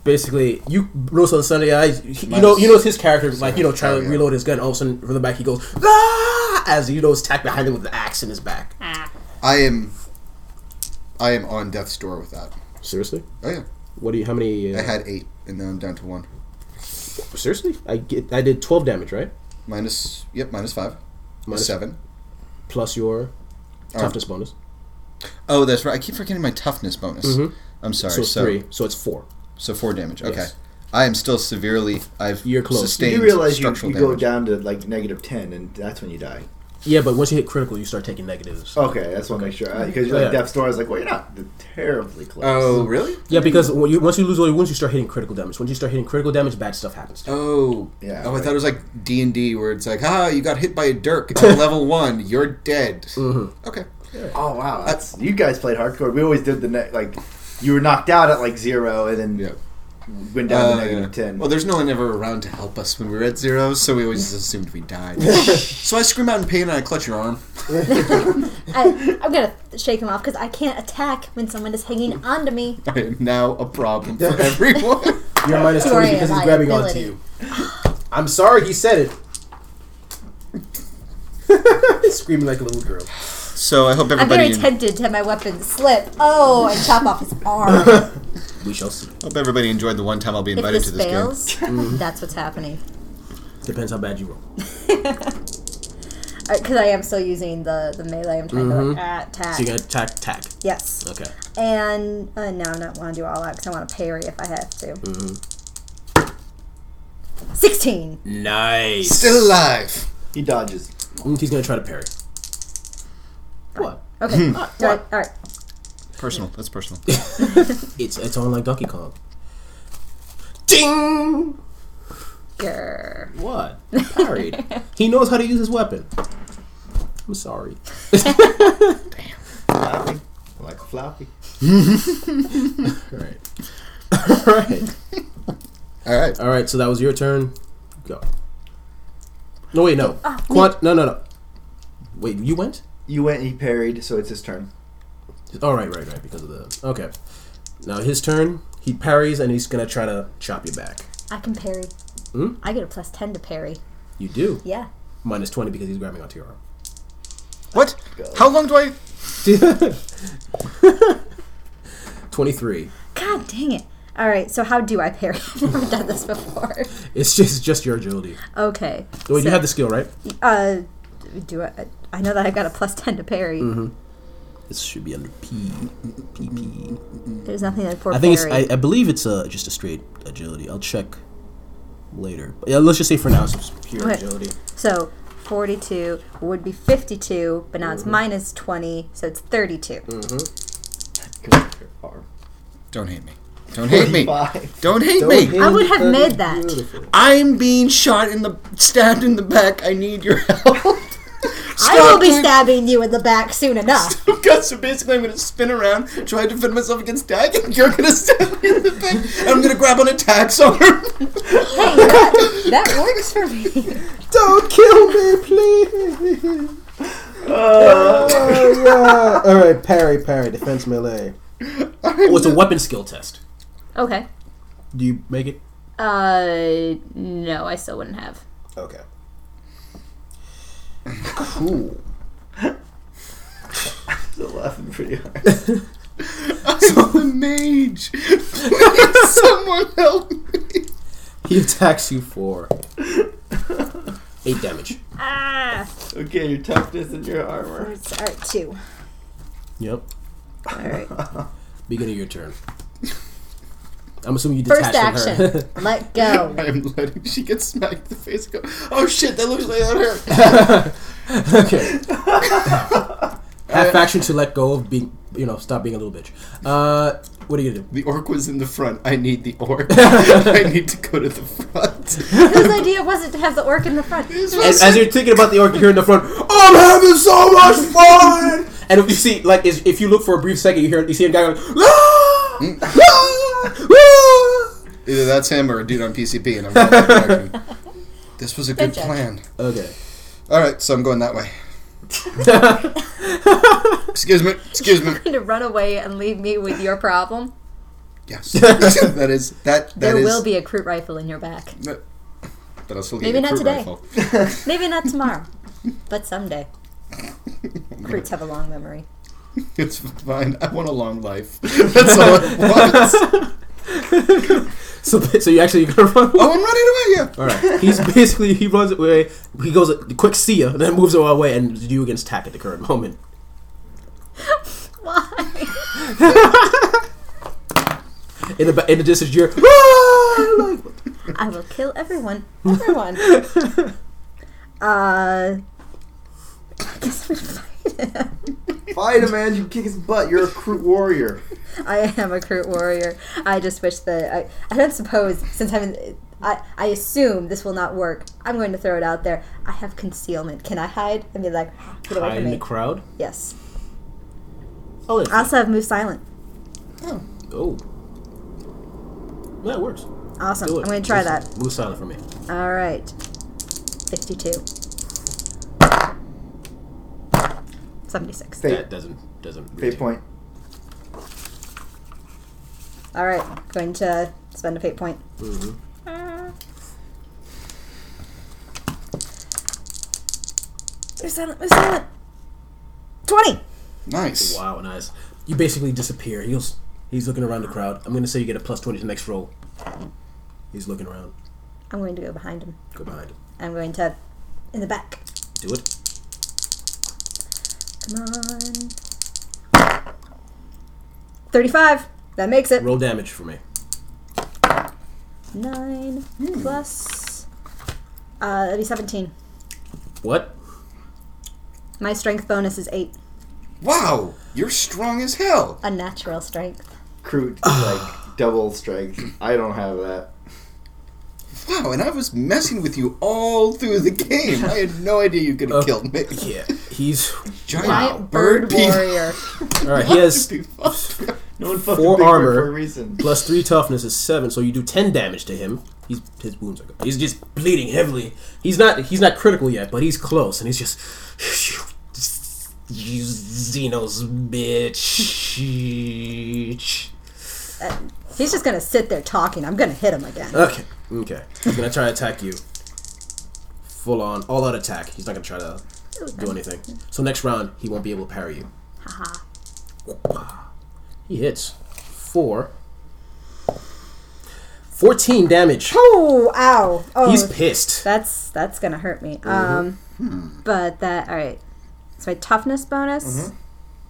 Basically, you notice on the Sunday eyes. You know, you know his character, like you know, trying to reload his gun. All of a sudden, from the back, he goes ah! as you know, his tack behind him with the axe in his back. ah. I am. I am on death's door with that. Seriously? Oh yeah, What do you? How many? Uh, I had eight, and now I'm down to one. seriously? I get. I did twelve damage, right? Minus. Yep, minus five. Minus- seven. Plus your Oh. toughness bonus. Oh, that's right. I keep forgetting my toughness bonus. Mhm. I'm sorry. so So, it's three. So it's four. So four damage. Okay. Yes. I am still severely. I've You're close. sustained You realize you, structural you go damage. down to like negative ten, and that's when you die. Yeah, but once you hit critical, you start taking negatives. Okay, that's what I make sure because you're Oh, like yeah. death's door. I was like, well, you're not terribly close. Oh, really? Yeah, because when you, once you lose all your wounds, you start hitting critical damage. Once you start hitting critical damage, bad stuff happens. To you. Oh, Yeah, Oh, I right. thought it was like D and D, where it's like, ah, you got hit by a dirk at level one, you're dead. Mhm. Okay. Oh wow, that's you guys played hardcore. We always did the ne- like you were knocked out at like zero, and then Yeah. went down Uh, to negative yeah. ten. Well, there's no one ever around to help us when we were at zero, so we always just assumed we died. so I scream out in pain and I clutch your arm. I, I'm gonna shake him off because I can't attack when someone is hanging onto me. I am now a problem for everyone. You're minus Sorry, twenty because he's grabbing onto you. I'm sorry, he said it. Screaming like a little girl. So I hope everybody. I'm very tempted to have my weapon slip. Oh, and chop off his arm. We shall see. hope everybody enjoyed the one time I'll be if invited this to this fails, Mm-hmm. that's what's happening. Depends how bad you roll. Because I am still using the, the melee. I'm trying Mhm. to uh, attack. So you're gonna attack, attack. yes. Okay. And uh, no, I don't want to do all that because I want to parry if I have to. Mm-hmm. 16. Nice. Still alive. he dodges. Mm, He's gonna try to parry. What? Okay. What? All right. Personal. That's personal. It's it's on like Donkey Kong. Ding! Grr. What? Parried. he knows how to use his weapon. I'm sorry. Floppy. Like floppy. All right. All right. All right. All right. So that was your turn. Go. No wait, no. Ah, Quant. No, no, no. Wait, you went? You went, he parried, so it's his turn. All right, right, right. Because of the okay. Now his turn. He parries and he's gonna try to chop you back. I can parry. Hmm? I get a plus 10 to parry. You do Yeah. minus twenty because he's grabbing onto your arm. What? How long do I? Twenty-three. God dang it. All right, so how do I parry? I've never done this before. It's just just your agility. Okay. Wait, you have the skill, right? Uh, do I? I know that I've got a plus 10 to parry. Mm-hmm. This should be under P. P, P. There's nothing that for I think parry. it's. I, I believe it's uh, just a straight agility. I'll check later. But yeah, let's just say for now it's just pure Okay. agility. So 42 would be 52, but now it's minus 20, so it's 32. Don't hate me. Don't hate me. Don't hate me. I would have made that. Beautiful. I'm being shot in the stabbed in the back. I need your help. I will be Stop, stabbing you in the back soon enough. Okay, so basically, I'm gonna spin around, try to defend myself against Dag, and you're gonna stab me in the back. And I'm gonna grab on a tax arm. hey, that, that works for me. Don't kill me, please. Oh, yeah. All right, parry, parry, defense melee. Oh, it's a weapon skill test. Okay. Do you make it? Uh, no, I still wouldn't have. Okay. Cool. Still laughing pretty hard. I'm the mage. Please, someone help me. He attacks you for eight damage. Ah! Okay, your toughness and your armor. It's art two. Yep. Alright. Beginning of your turn. I'm assuming you detach First from her. action. Let go. I am letting. She gets smacked in the face. And go. Oh shit! That looks like that hurt. okay. Half action to let go of being, you know, stop being a little bitch. Uh, what are you gonna do? The orc was in the front. I need the orc. I need to go to the front. Whose idea was it to have the orc in the front? As, as you're thinking about the orc, you hear in the front, "I'm having so much fun!" And if you see, like, is, if you look for a brief second, you hear, you see a guy going, "Ah! Ah! Ah!" Either that's him or a dude on PCP, and I'm going that direction. This was a good Good job. plan. Okay. All right, so I'm going that way. Excuse me. Excuse me. Going to run away and leave me with your problem? Yes, that is that. That There is- will be a Kroot rifle in your back. But I'll still Maybe get a not today. Maybe not tomorrow, but someday. Recruits have a long memory. It's fine. I want a long life. That's all it wants. So, so you actually gonna run? Oh, I'm running away. Yeah. All right. He's basically he runs away. He goes a quick see ya, then moves away, and you against Tack at the current moment. Why? In the in the distance, you're. "Ah!" like, I will kill everyone. Everyone. uh. I guess I'm gonna fight him. Man. You kick his butt. You're a crew warrior. I am a Kroot warrior. I just wish that I. I don't suppose since I'm. in- I, I assume this will not work. I'm going to throw it out there. I have concealment. Can I hide and be like, get away hide from in me? the crowd. yes. Oh, I also have move silent. oh. Oh. That works. Awesome. I'm going to try Just that. Move silent for me. All right. 52. 76. Fate. That doesn't doesn't. Fate really- point. All right. Going to spend a fate point. Mhm. Move silent. Move silent. 20. Nice. Wow, nice. You basically disappear. He's he's looking around the crowd. I'm gonna say you get a plus twenty to the next roll. He's looking around. I'm going to go behind him. Go behind him. I'm going to in the back. Do it. Come on. 35. That makes it. Roll damage for me. 9 plus. Uh, that'd be 17. What? My strength bonus is 8. Wow, you're strong as hell. A natural strength. Crude, like double strength. I don't have that. Wow, and I was messing with you all through the game. I had no idea you could have Uh, killed me. Yeah, he's Giant Giant bird people. warrior. all right. He has No one fucked Four armor. for a reason. plus three toughness is seven, so you do ten damage to him. He's his wounds are good. He's just bleeding heavily. He's not he's not critical yet, but he's close, and he's just you Xenos bitch. He's just gonna sit there talking. I'm gonna hit him again. Okay, okay. He's gonna try to attack you. Full on, all out attack. He's not gonna try to do anything. So next round, he won't be able to parry you. Haha. He hits four. 14 damage. Oh, ow. Oh, He's pissed. that's that's gonna hurt me. Mm-hmm. Um, but that all right. So my toughness bonus. Mm-hmm.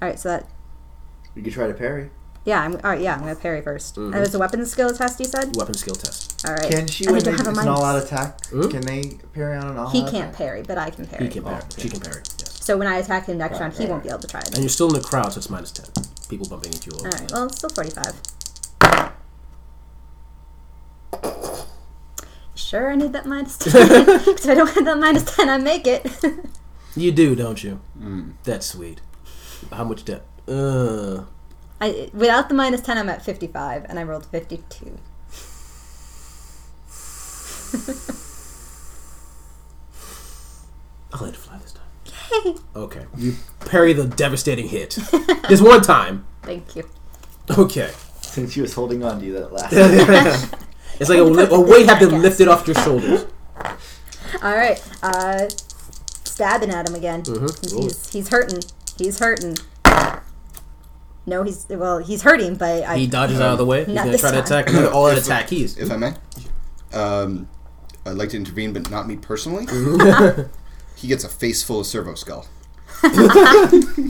All right, so that You could try to parry. Yeah, I'm all right. Yeah, I'm gonna parry 1st Mm-hmm. And it was a weapon skill test. You said. Weapon skill test. All right. Can she And I when don't they, have a it's an minus. all-out attack? Hmm? Can they parry on an all-out He can't parry, but I can parry. He can parry. okay. She can parry. Yes. So when I attack him next Right, round, he right, won't be able to try it. And you're still in the crowd, so it's minus 10. People bumping into you all All the right. time. Well, it's still 45. Sure, I need that minus 10. Because if I don't have that minus 10, I make it. You do, don't you? That's sweet. How much debt? Uh, I, without the minus 10, I'm at 55, and I rolled 52. I'll let it fly this time. Yay! Okay. You parry the devastating hit. This one time. Thank you. Okay. Since she was holding on to you that last. It's like a, li- a weight have been lifted off your shoulders. All right. Uh, stabbing at him again. Mhm. He's, he's hurting. He's hurting. No, he's well. He's hurting, but I. He dodges out of the way. He's Not gonna this try to time. attack another all out attack. He's If I may, um, I'd like to intervene, but not me personally. he gets a face full of servo skull.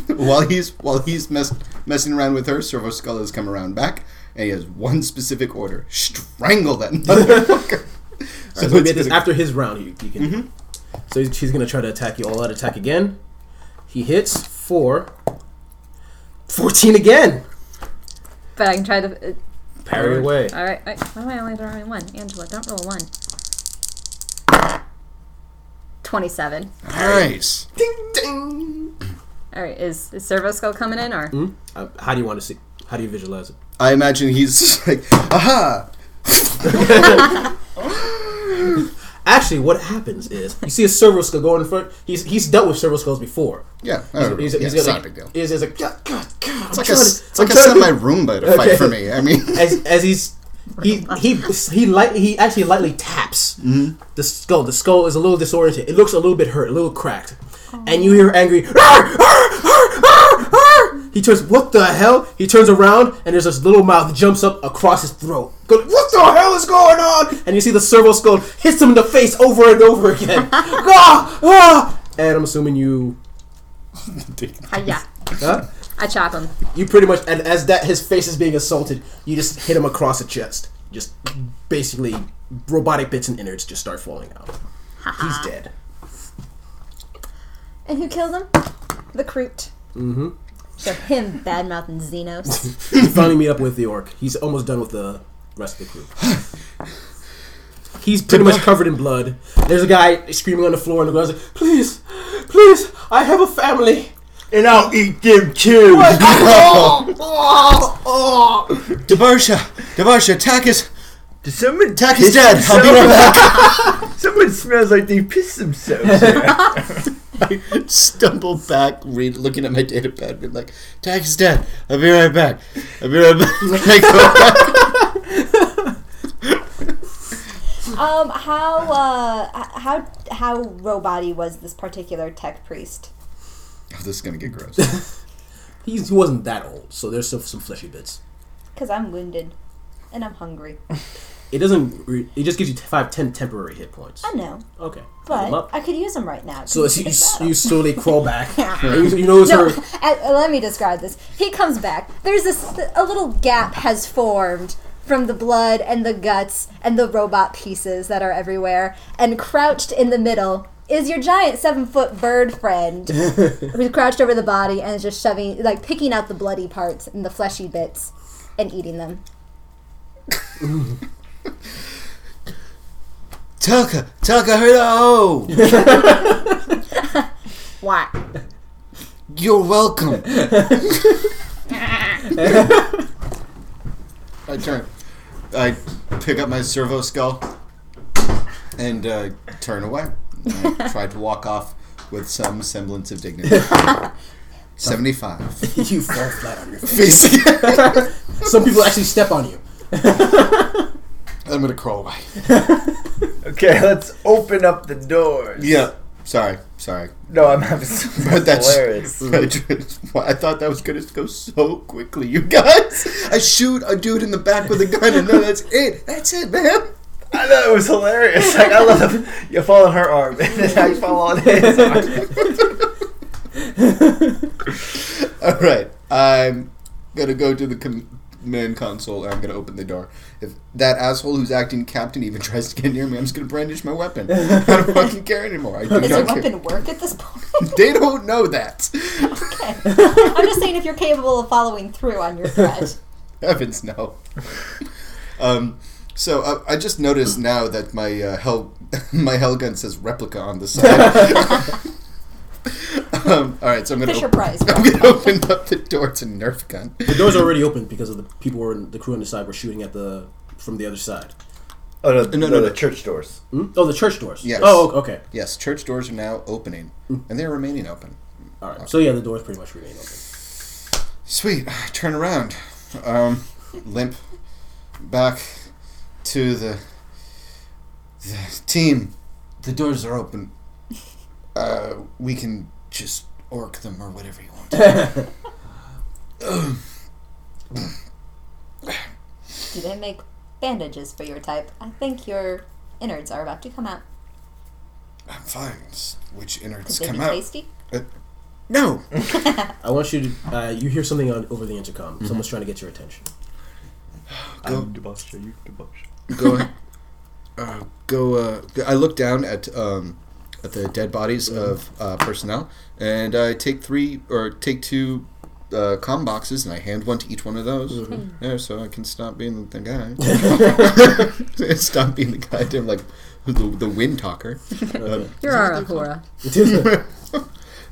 while he's while he's mess, messing around with her, servo skull has come around back, and he has one specific order: strangle that motherfucker. So So maybe it's this, gonna- after his round, you, you can. So he's, she's gonna try to attack you. All out attack again. He hits four. Fourteen again. But I can try to. Uh, Parry away. all right. I, why am I only drawing one? Angela, don't roll one. Twenty-seven. nice. Ding ding. All right. Is is Servo Skull coming in or? Hmm? Uh, how do you want to see? How do you visualize it? I imagine he's like, aha! Actually, what happens is you see a servo skull going in front. He's he's dealt with servo skulls before. Yeah, I He's, he's, Yeah, he's it's got not a like, big deal. He's, he's like, God, God, God, It's like a, it's like a semi Roomba to fight for me. I mean, as as he's he he he light he actually lightly taps mm-hmm. the skull. The skull is a little disoriented. It looks a little bit hurt, a little cracked, and you hear angry. "Arr! Arr! Arr! Arr! Arr!" He turns. What the hell? He turns around and there's this little mouth that jumps up across his throat. Go, what the hell is going on? And you see the servo skull hits him in the face over and over again. ah, ah! And I'm assuming you. Uh, yeah. Huh? I chop him. You pretty much, and as that his face is being assaulted, you just hit him across the chest. Just basically, robotic bits and innards just start falling out. He's dead. And who killed him? The Kroot. Mm-hmm. So him bad and Xenos. You finally meet up with the orc. He's almost done with the rest of the crew. He's pretty much covered in blood. There's a guy screaming on the floor, and the guy's like, "Please, please, I have a family." And I'll eat them too. oh, oh, oh. Devarsha, Devarsha, attack is Did someone attack is piss dead. I'll be right back. Someone smells like they pissed themselves. I stumble back, read, looking at my data pad, being like, "Attack is dead. I'll be right back. I'll be right back." I go back. um, how uh, how how robot was this particular tech priest? Oh, this is gonna get gross. He's, he wasn't that old, so there's some, some fleshy bits. Because I'm wounded, and I'm hungry. It doesn't. Re- it just gives you five, ten temporary hit points. I know, Okay. But. I could use them right now. So as you, Big battle. you slowly crawl back. And you, you notice No, her. uh, let me describe this. He comes back. There's this a little gap has formed from the blood and the guts and the robot pieces that are everywhere, and crouched in the middle is your giant seven foot bird friend who's crouched over the body and is just shoving, like picking out the bloody parts and the fleshy bits and eating them. Tucker, Tucker, hello. what? You're welcome. I turn. I pick up my servo skull and uh, turn away. I try to walk off with some semblance of dignity. Seventy-five. you fall flat on your face. Facing. Some people actually step on you. I'm gonna crawl away. Okay, let's open up the doors. Yeah. Sorry. Sorry. No, I'm having some But that's hilarious. I, thought that was gonna go so quickly, you guys. I shoot a dude in the back with a gun, and then that's it. That's it, man. I know it was hilarious. Like I love you fall on her arm and then I fall on his arm. All right, I'm gonna go to the command console and I'm gonna open the door. If that asshole who's acting captain even tries to get near me, I'm just gonna brandish my weapon. I don't fucking care anymore. I do Does your not care. weapon work at this point? They don't know that. okay. I'm just saying if you're capable of following through on your threat. Heavens no. um, so uh, I just noticed now that my uh, hell my hell gun says replica on the side. Um, all right, so I'm gonna Fisher op- Price. I'm gonna open up the door to Nerf gun. The doors are already open because of the people were in, the crew on the side were shooting at the from the other side. Oh no, No, no, no, no, no. the church doors. Hmm? Oh, the church doors. Yes. Oh, okay. Yes, church doors are now opening, and they're remaining open. All right. So yeah, the doors pretty much remain open. Sweet. Turn around. Um, limp back to the, the team. The doors are open. Uh, we can just orc them or whatever you want. Do they make bandages for your type? I think your innards are about to come out. I'm fine. S- Which Could innards they come be out? tasty? No. I want you to. Uh, you hear something on over the intercom. Mm-hmm. Someone's trying to get your attention. Go. I'm debaucher, you debaucher. Go. ahead. Uh, go. Uh, go- I look down at um, at the dead bodies of uh, personnel, and I take three or take two uh, com boxes, and I hand one to each one of those. There, so I can stop being the guy. stop being the guy goddamn like the, the wind talker. Um, You're our Uhura.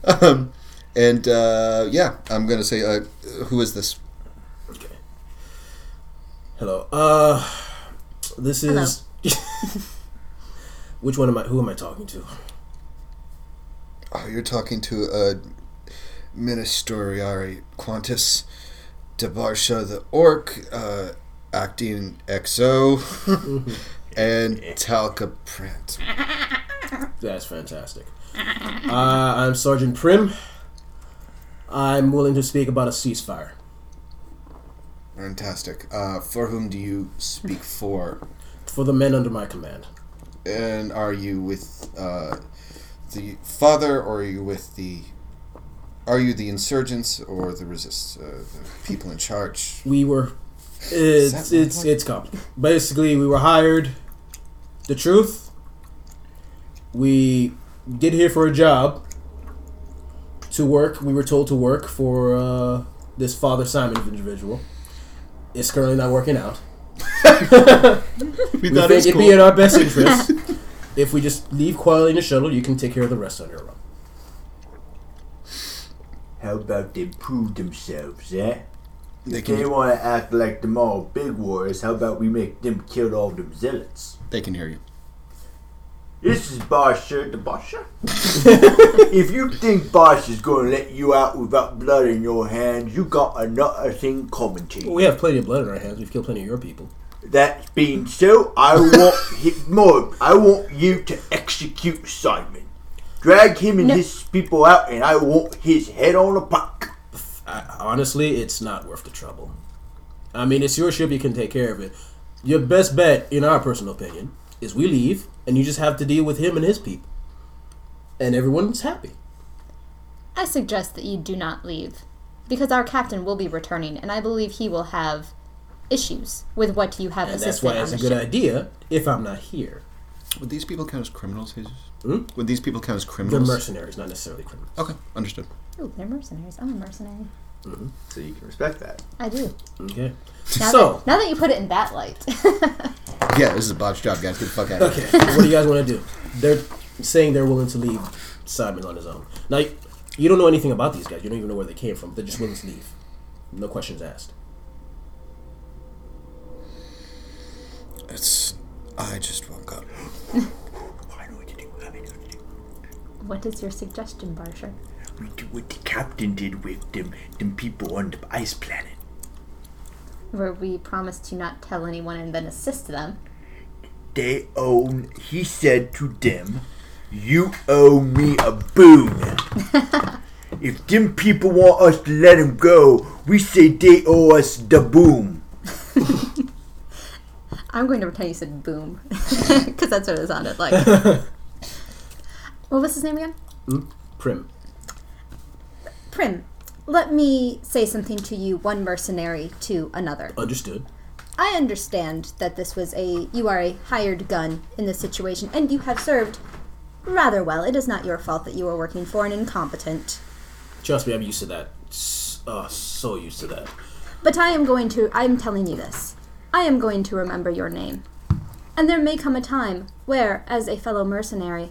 um, and uh, yeah, I'm gonna say, uh, who is this? Hello. Uh, this is. Which one am I? Who am I talking to? Oh, you're talking to a Ministeriari Quantus, Debarsha the Orc, uh, acting XO, and Talca Print. That's fantastic. Uh, I'm Sergeant Prim. I'm willing to speak about a ceasefire. Fantastic. Uh, for whom do you speak for? for the men under my command. And are you with uh, the father, or are you with the? Are you the insurgents or the resist? Uh, the people in charge? We were. It's it's one? it's complicated. Basically, we were hired. The truth. We get here for a job. To work, we were told to work for uh, this Father Simon individual. It's currently not working out. We We thought think it was it'd cool. be in our best interest if we just leave quietly in the shuttle. You can take care of the rest on your own. How about they prove themselves, eh? They If they want to act like them all big wars, how about we make them kill all them zealots? They can hear you. This is Barsha the Barsha. if you think Bosch is going to let you out without blood in your hands, you got another thing coming to you. We have plenty of blood in our hands. We've killed plenty of your people. That being so, I want him more. I want you to execute Simon. Drag him and No. his people out, and I want his head on a pike. Honestly, it's not worth the trouble. I mean, it's your ship. You can take care of it. Your best bet, in our personal opinion, is we leave, and you just have to deal with him and his people, and everyone's happy. I suggest that you do not leave, because our captain will be returning, and I believe he will have issues with what you have And that's assisted why it's a the good ship. idea if I'm not here. Would these people count as criminals, Jesus? Hmm? Would these people count as criminals? They're criminals? mercenaries, not necessarily criminals. Okay, understood. Oh, they're mercenaries. I'm a mercenary. So you can respect that. I do. Okay. Now, so, that, now that you put it in that light. Yeah, this is a botched job, guys. Get the fuck out of here. okay, what do you guys want to do? They're saying they're willing to leave Simon on his own. Now, you don't know anything about these guys. You don't even know where they came from. They're just willing to leave. No questions asked. It's. I just woke up. I know what to do. I know what to do. what is your suggestion, Barsher? We do what the captain did with them, them people on the ice planet. Where we promised to not tell anyone and then assist them. They own, he said to them, you owe me a boon. if them people want us to let them go, we say they owe us the boom. I'm going to pretend you said boom. Because that's what it sounded like. what was his name again? Prim. Prim. Let me say something to you, one mercenary to another. Understood. I understand that this was a you are a hired gun in this situation, and you have served rather well. It is not your fault that you are working for an incompetent. Trust me, I'm used to that. S- Uh, so used to that. But I am going to I am telling you this. I am going to remember your name. And there may come a time where, as a fellow mercenary,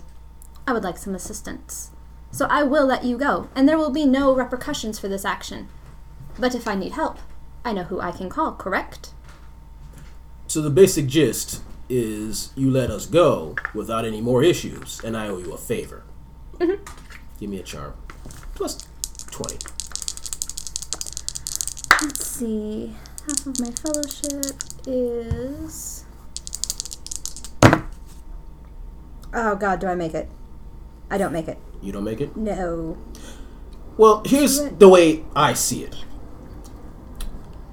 I would like some assistance. So I will let you go, and there will be no repercussions for this action. But if I need help, I know who I can call, correct? So the basic gist is you let us go without any more issues, and I owe you a favor. Mm-hmm. Give me a charm. Plus 20. Let's see. Half of my fellowship is. Oh god, do I make it? I don't make it. You don't make it? No. Well, here's the way I see it.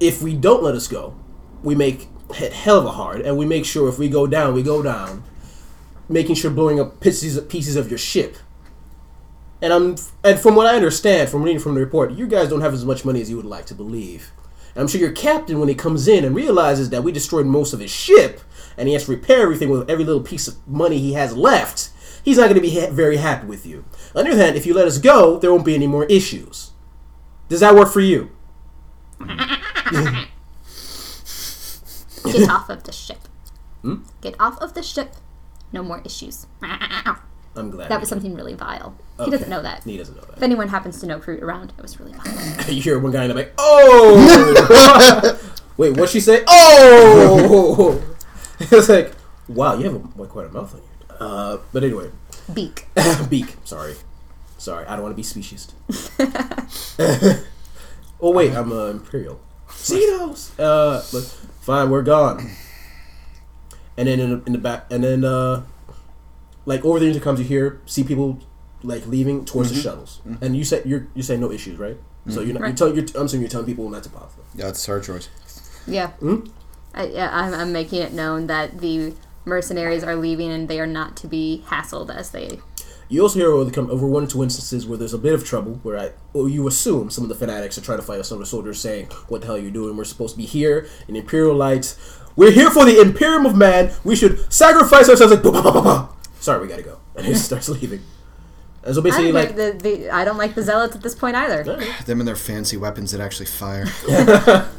If we don't let us go, we make it hell of a hard, and we make sure if we go down, we go down, making sure blowing up pieces pieces of your ship. And I'm and from what I understand from reading from the report, you guys don't have as much money as you would like to believe. I'm sure your captain, when he comes in and realizes that we destroyed most of his ship, and he has to repair everything with every little piece of money he has left, he's not going to be ha- very happy with you. On the other hand, if you let us go, there won't be any more issues. Does that work for you? Get off of the ship. Hmm? Get off of the ship. No more issues. I'm glad. That was can- something really vile. He doesn't know that. He doesn't know that. If anyone happens to know crew around, it was really vile. you hear one guy in the back. Oh! Wait, what'd she say? Oh! it's like, wow, you have a, quite a mouth on you. Uh, but anyway, Beak. beak. Sorry, sorry. I don't want to be speciesist. oh wait, I'm uh, imperial. Xenos. Uh, but fine, we're gone. And then in the, in the back, and then uh, like over the intercoms, you hear see people like leaving towards the mm-hmm. shuttles, mm-hmm. and you say you're you say no issues, right? So mm-hmm. you're not, you Right. tell you're, I'm assuming you're telling people not to bother them. Yeah, it's our choice. Yeah. Hmm? I, yeah, I'm, I'm making it known that the mercenaries are leaving and they are not to be hassled as they. You also hear over, the, over one or two instances where there's a bit of trouble, where I, or you assume some of the fanatics are trying to fight us, some of the soldiers saying, "What the hell are you doing? We're supposed to be here in Imperial lights. We're here for the Imperium of Man. We should sacrifice ourselves." Like, bah, bah, bah, bah, bah. Sorry, we gotta go, and he starts leaving. And so I basically, don't, like, like the, the, I don't like the zealots at this point either. Them and their fancy weapons that actually fire.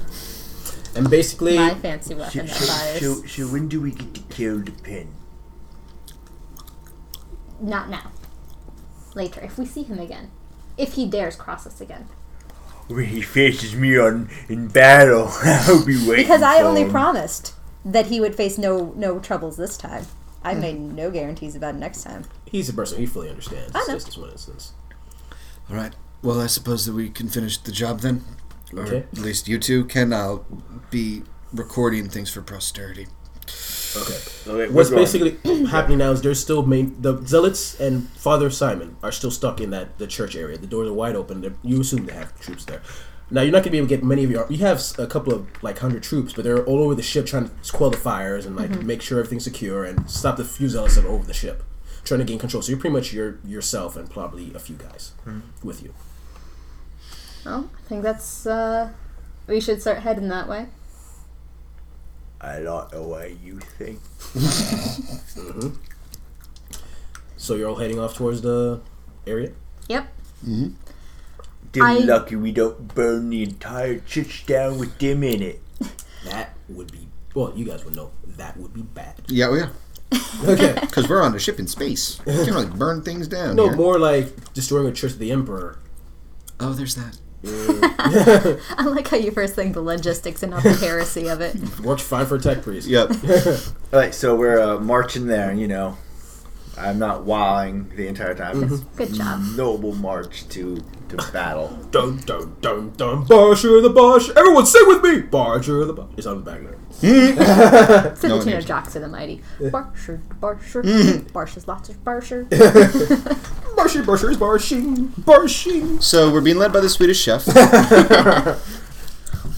and basically, My fancy So, weapon that so, fires. so, so when do we get to kill the pen? Not now. Later, if we see him again. If he dares cross us again. When he faces me on in battle, I'll be waiting. Because I for only him. promised that he would face no no troubles this time. I made no guarantees about next time. he's a person he fully understands. I It's know. just this one instance. All right. Well, I suppose that we can finish the job then. Or Okay. at least you two can. I'll be recording things for posterity. Okay. Okay, What's we're going. basically happening now is there's still main the zealots and Father Simon are still stuck in that the church area. The doors are wide open. They're, you assume they have troops there. Now you're not gonna be able to get many of your. You have a couple of like hundred troops, but they're all over the ship trying to quell the fires and like mm-hmm. make sure everything's secure and stop the few zealots that are over the ship, trying to gain control. So you're pretty much your yourself and probably a few guys hmm. with you. Well, I think that's uh we should start heading that way. I like the way you think. Mm-hmm. So you're all heading off towards the area. Yep. Mm-hmm. They're I- lucky we don't burn the entire church down with them in it. That would be well. You guys would know that would be bad. Yeah, oh yeah. Okay. Because we're on a ship in space. You can like burn things down. no, here. more like destroying a church of the emperor. Oh, there's that. I like how you first think the logistics and not the heresy of it. Works fine for a tech priest. Yep. All right, so we're uh, marching there. You know, I'm not wowing the entire time. It's Good job. noble march to to battle. Dun dun dun dun. Barsher the Bosh. Everyone sing with me. Barsher the Bosh. It's on the back there. It's in No the one tune Mm. of Jocks of the Mighty. Barsher, Barsher, Barsher's lots of Barsher. Barsher, Barsher is barshing, barshing. So we're being led by the Swedish chef.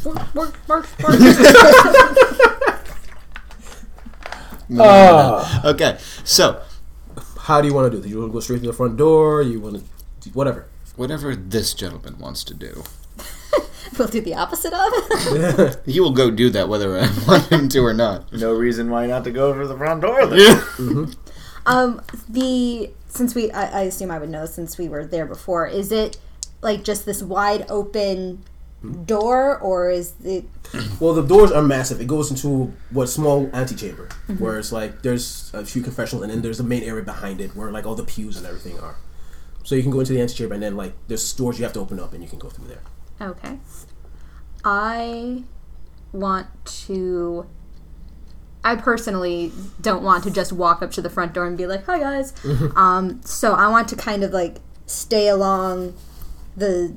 Work, work, barsh, barsh. Ah. okay, so How do you want to do this? You want to go straight to the front door? You want to, whatever. whatever this gentleman wants to do, We'll do the opposite of. he will go do that whether I want him to or not. No reason why not to go for the front door. Then. Um, the since we, I, I assume I would know since we were there before. Is it like just this wide open door, or is it? Well, the doors are massive. It goes into what small antechamber, where it's like there's a few confessionals, and then there's the main area behind it where like all the pews and everything are. So you can go into the antechamber, and then like there's doors you have to open up, and you can go through there. Okay. I want to. I personally don't want to just walk up to the front door and be like, "Hi guys." um, so I want to kind of like stay along the.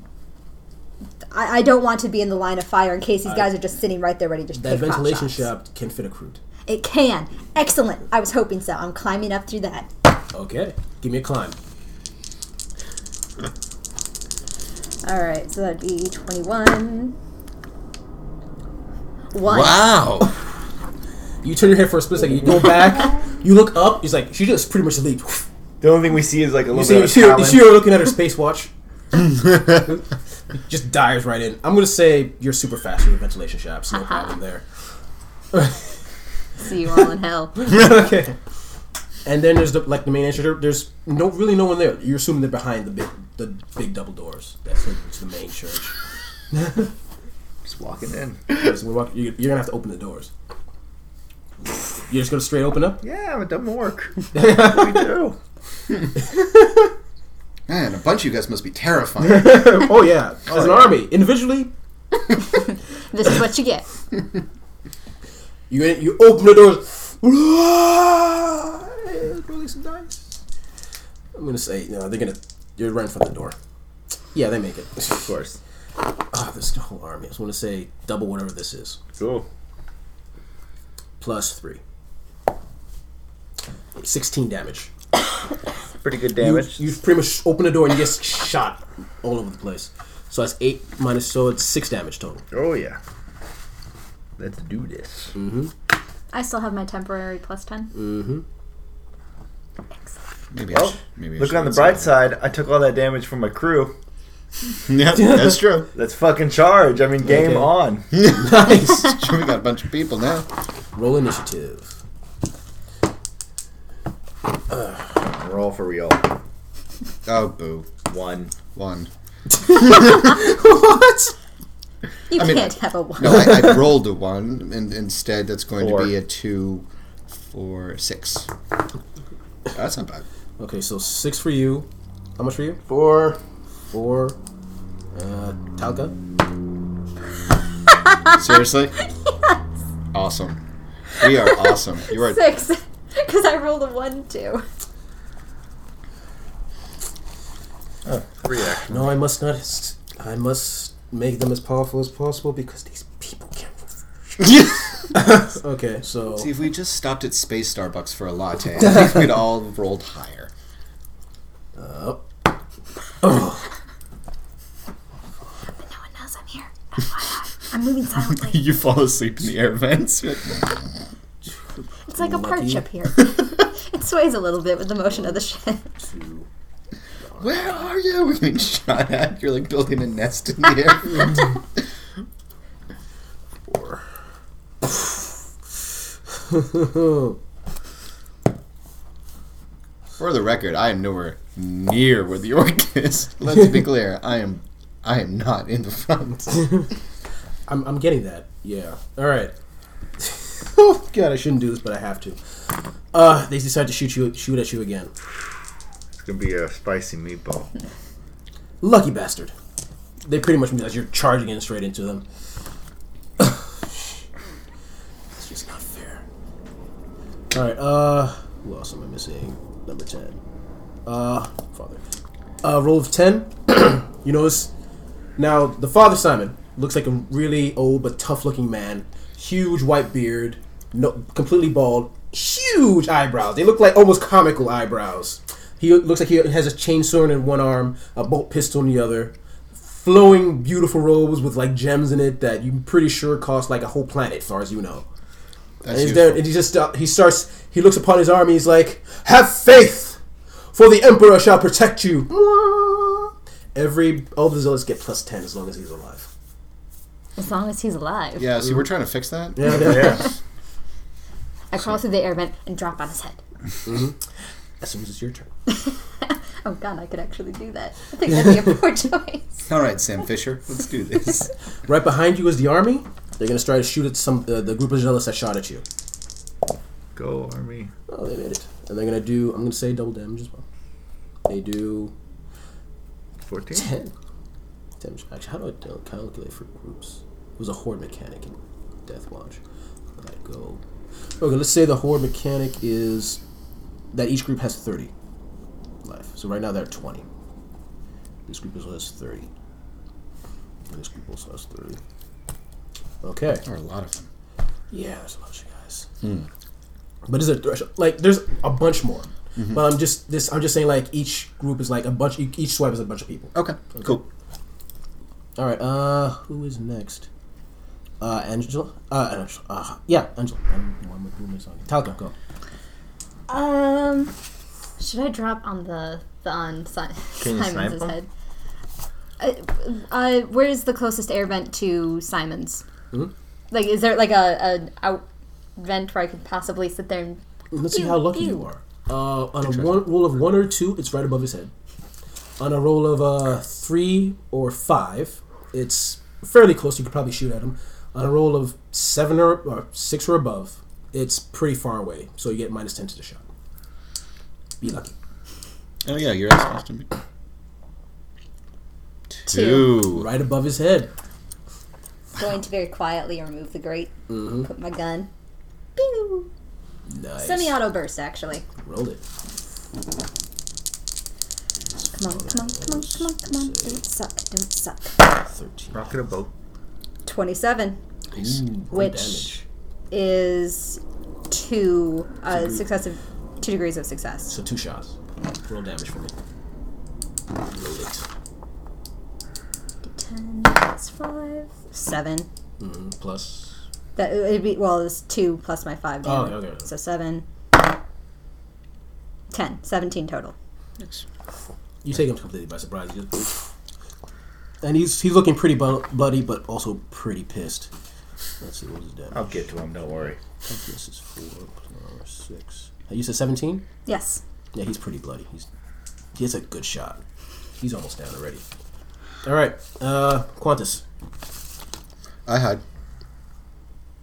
I, I don't want to be in the line of fire in case these guys are just sitting right there ready to That take pot ventilation shaft can fit a Kroot. It can. Excellent. I was hoping so. I'm climbing up through that. Okay, give me a climb. All right, so that'd be 21. One. Wow. You turn your head for a split second. You go back. You look up. He's like, she just pretty much leaped. The only thing we see is like a You little see, bit you of see, her, you see her looking at her space watch. just dives right in. I'm gonna say you're super fast with the ventilation shafts. No problem there. See you all in hell. okay. And then there's the like the main entrance. There's no really no one there. You're assuming they're behind the big the big double doors. That's the, it's the main church. Just walking in. So we're walking, you- you're gonna have to open the doors. You're just gonna straight open up. Yeah, it doesn't work. what do we do? Man, a bunch of you guys must be terrifying. oh yeah, as an yeah. army, individually, This is what you get. you you open the doors. Rolling some dice. I'm gonna say no. They're gonna. You're right in front of the door. Yeah, they make it. Of course. Ah, this whole army. I just want to say double whatever this is. Cool. Plus three. 16 damage. Pretty good You, damage. you pretty much open the door and you get shot all over the place. So that's eight minus, so it's six damage total. oh yeah. Let's do this. Mm-hmm. I still have my temporary plus 10. Mm-hmm. Maybe I Well, should, maybe I Look on the bright side. I took all that damage from my crew. Yeah, that's true. Let's fucking charge. I mean, game Okay. on. Nice. Sure, we got a bunch of people now. Roll initiative. Roll for real. Oh, boo. One. One. what? You I mean, can't have a one. No, I, I rolled a one, and instead that's going Four. to be a two, four, six. That's not bad. Okay, so six for you. How much for you? Four. Four. Uh, Talca? Seriously? yes. Awesome. We are awesome. You are. Six. Because I rolled a one, too. Oh, three action. No, I must not. I must make them as powerful as possible because these people can't. Okay, so. See, if we just stopped at Space Starbucks for a latte, I think we'd all rolled higher. Uh, oh. No one knows I'm here. FYI. I'm moving silently. you fall asleep in the air vents. It's like a perch Lucky. up here. it sways a little bit with the motion of the ship. Where are you? We're being shot at. You're like building a nest in the air. Four. For the record, I am nowhere near where the orc is. Let's be clear. I am I am not in the front. I'm, I'm getting that. Yeah. All right. Oh God, I shouldn't do this, but I have to. Uh, they decide to shoot you, shoot at you again. It's gonna be a spicy meatball. Lucky bastard. They pretty much mean that you're charging in straight into them. It's just not fair. All right. Uh, who else am I missing? Number ten. Uh, father. Uh, roll of ten. you notice now the father Simon looks like a really old but tough-looking man. Huge white beard, no, completely bald, huge eyebrows. They look like almost comical eyebrows. He looks like he has a chainsaw in one arm, a bolt pistol in the other, flowing beautiful robes with like gems in it that you're pretty sure cost like a whole planet, as far as you know. That's and he's useful. there, and he just uh, he starts. He looks upon his army. He's like, "Have faith, for the emperor shall protect you." Every all the zealots get plus ten as long as he's alive. As long as he's alive. Yeah, see, we're trying to fix that. Yeah, yeah. Yeah. I crawl through the air vent and drop on his head. As soon as it's your turn. Oh god, I could actually do that. I think that'd be a poor choice. All right, Sam Fisher, let's do this. Right behind you is the army. They're gonna try to shoot at some uh, the group of zealots that shot at you. Go army. Oh, they made it. And they're gonna do. I'm gonna say double damage as well. They do Fourteen. ten damage. Actually, how do I cal- calculate for groups? It was a horde mechanic in Deathwatch. Let go. Okay, let's say the horde mechanic is that each group has thirty life. So right now they're at twenty. This group also has thirty. And this group also has thirty. Okay. There are a lot of them. Yeah, there's a bunch of guys. Hmm. But there's a threshold. Like, there's a bunch more. But I'm just this. I'm just saying, like, each group is like a bunch. Each swipe is a bunch of people. Okay, cool. All right. Uh, who is next? Uh, Angela. Uh, Angela. Uh, yeah, Angela. Um, what- who am I talking? Talcum, go. Um, should I drop on the the on si- Simon's head? Uh, uh, where's the closest air vent to Simon's? Hmm? Like, is there like a an out vent where I could possibly sit there and? Let's see how lucky pew. you are. Uh, on a one roll of one or two, it's right above his head. On a roll of uh three or five, it's fairly close. You could probably shoot at him. On a roll of seven or, or six or above, it's pretty far away. So you get minus ten to the shot. Be lucky. Oh yeah, you're supposed to be. Two. Right above his head. Going to very quietly remove the grate, Mm-hmm. put my gun. Pew! Nice. Semi-auto burst, actually. Rolled it. Come on, come on, come on, come on, come on! Don't suck, don't suck. Thirteen. Rocket a boat. Twenty-seven Nice. Which- is two uh, Degree. successive, two degrees of success. So two shots. Roll damage for me. Roll it. Ten plus five, seven. Mm-hmm. Plus. That it'd be well, it's two plus my five Oh, damage. okay, okay. So seven. Ten. Seventeen total. You take him completely by surprise. He just- and he's he's looking pretty bu- bloody, but also pretty pissed. Let's see what his damage. I'll get to him. Don't worry. This is four plus six. Uh, You said seventeen. Yes. Yeah, he's pretty bloody. He's he has a good shot. He's almost down already. All right, uh, Qantas. I hide.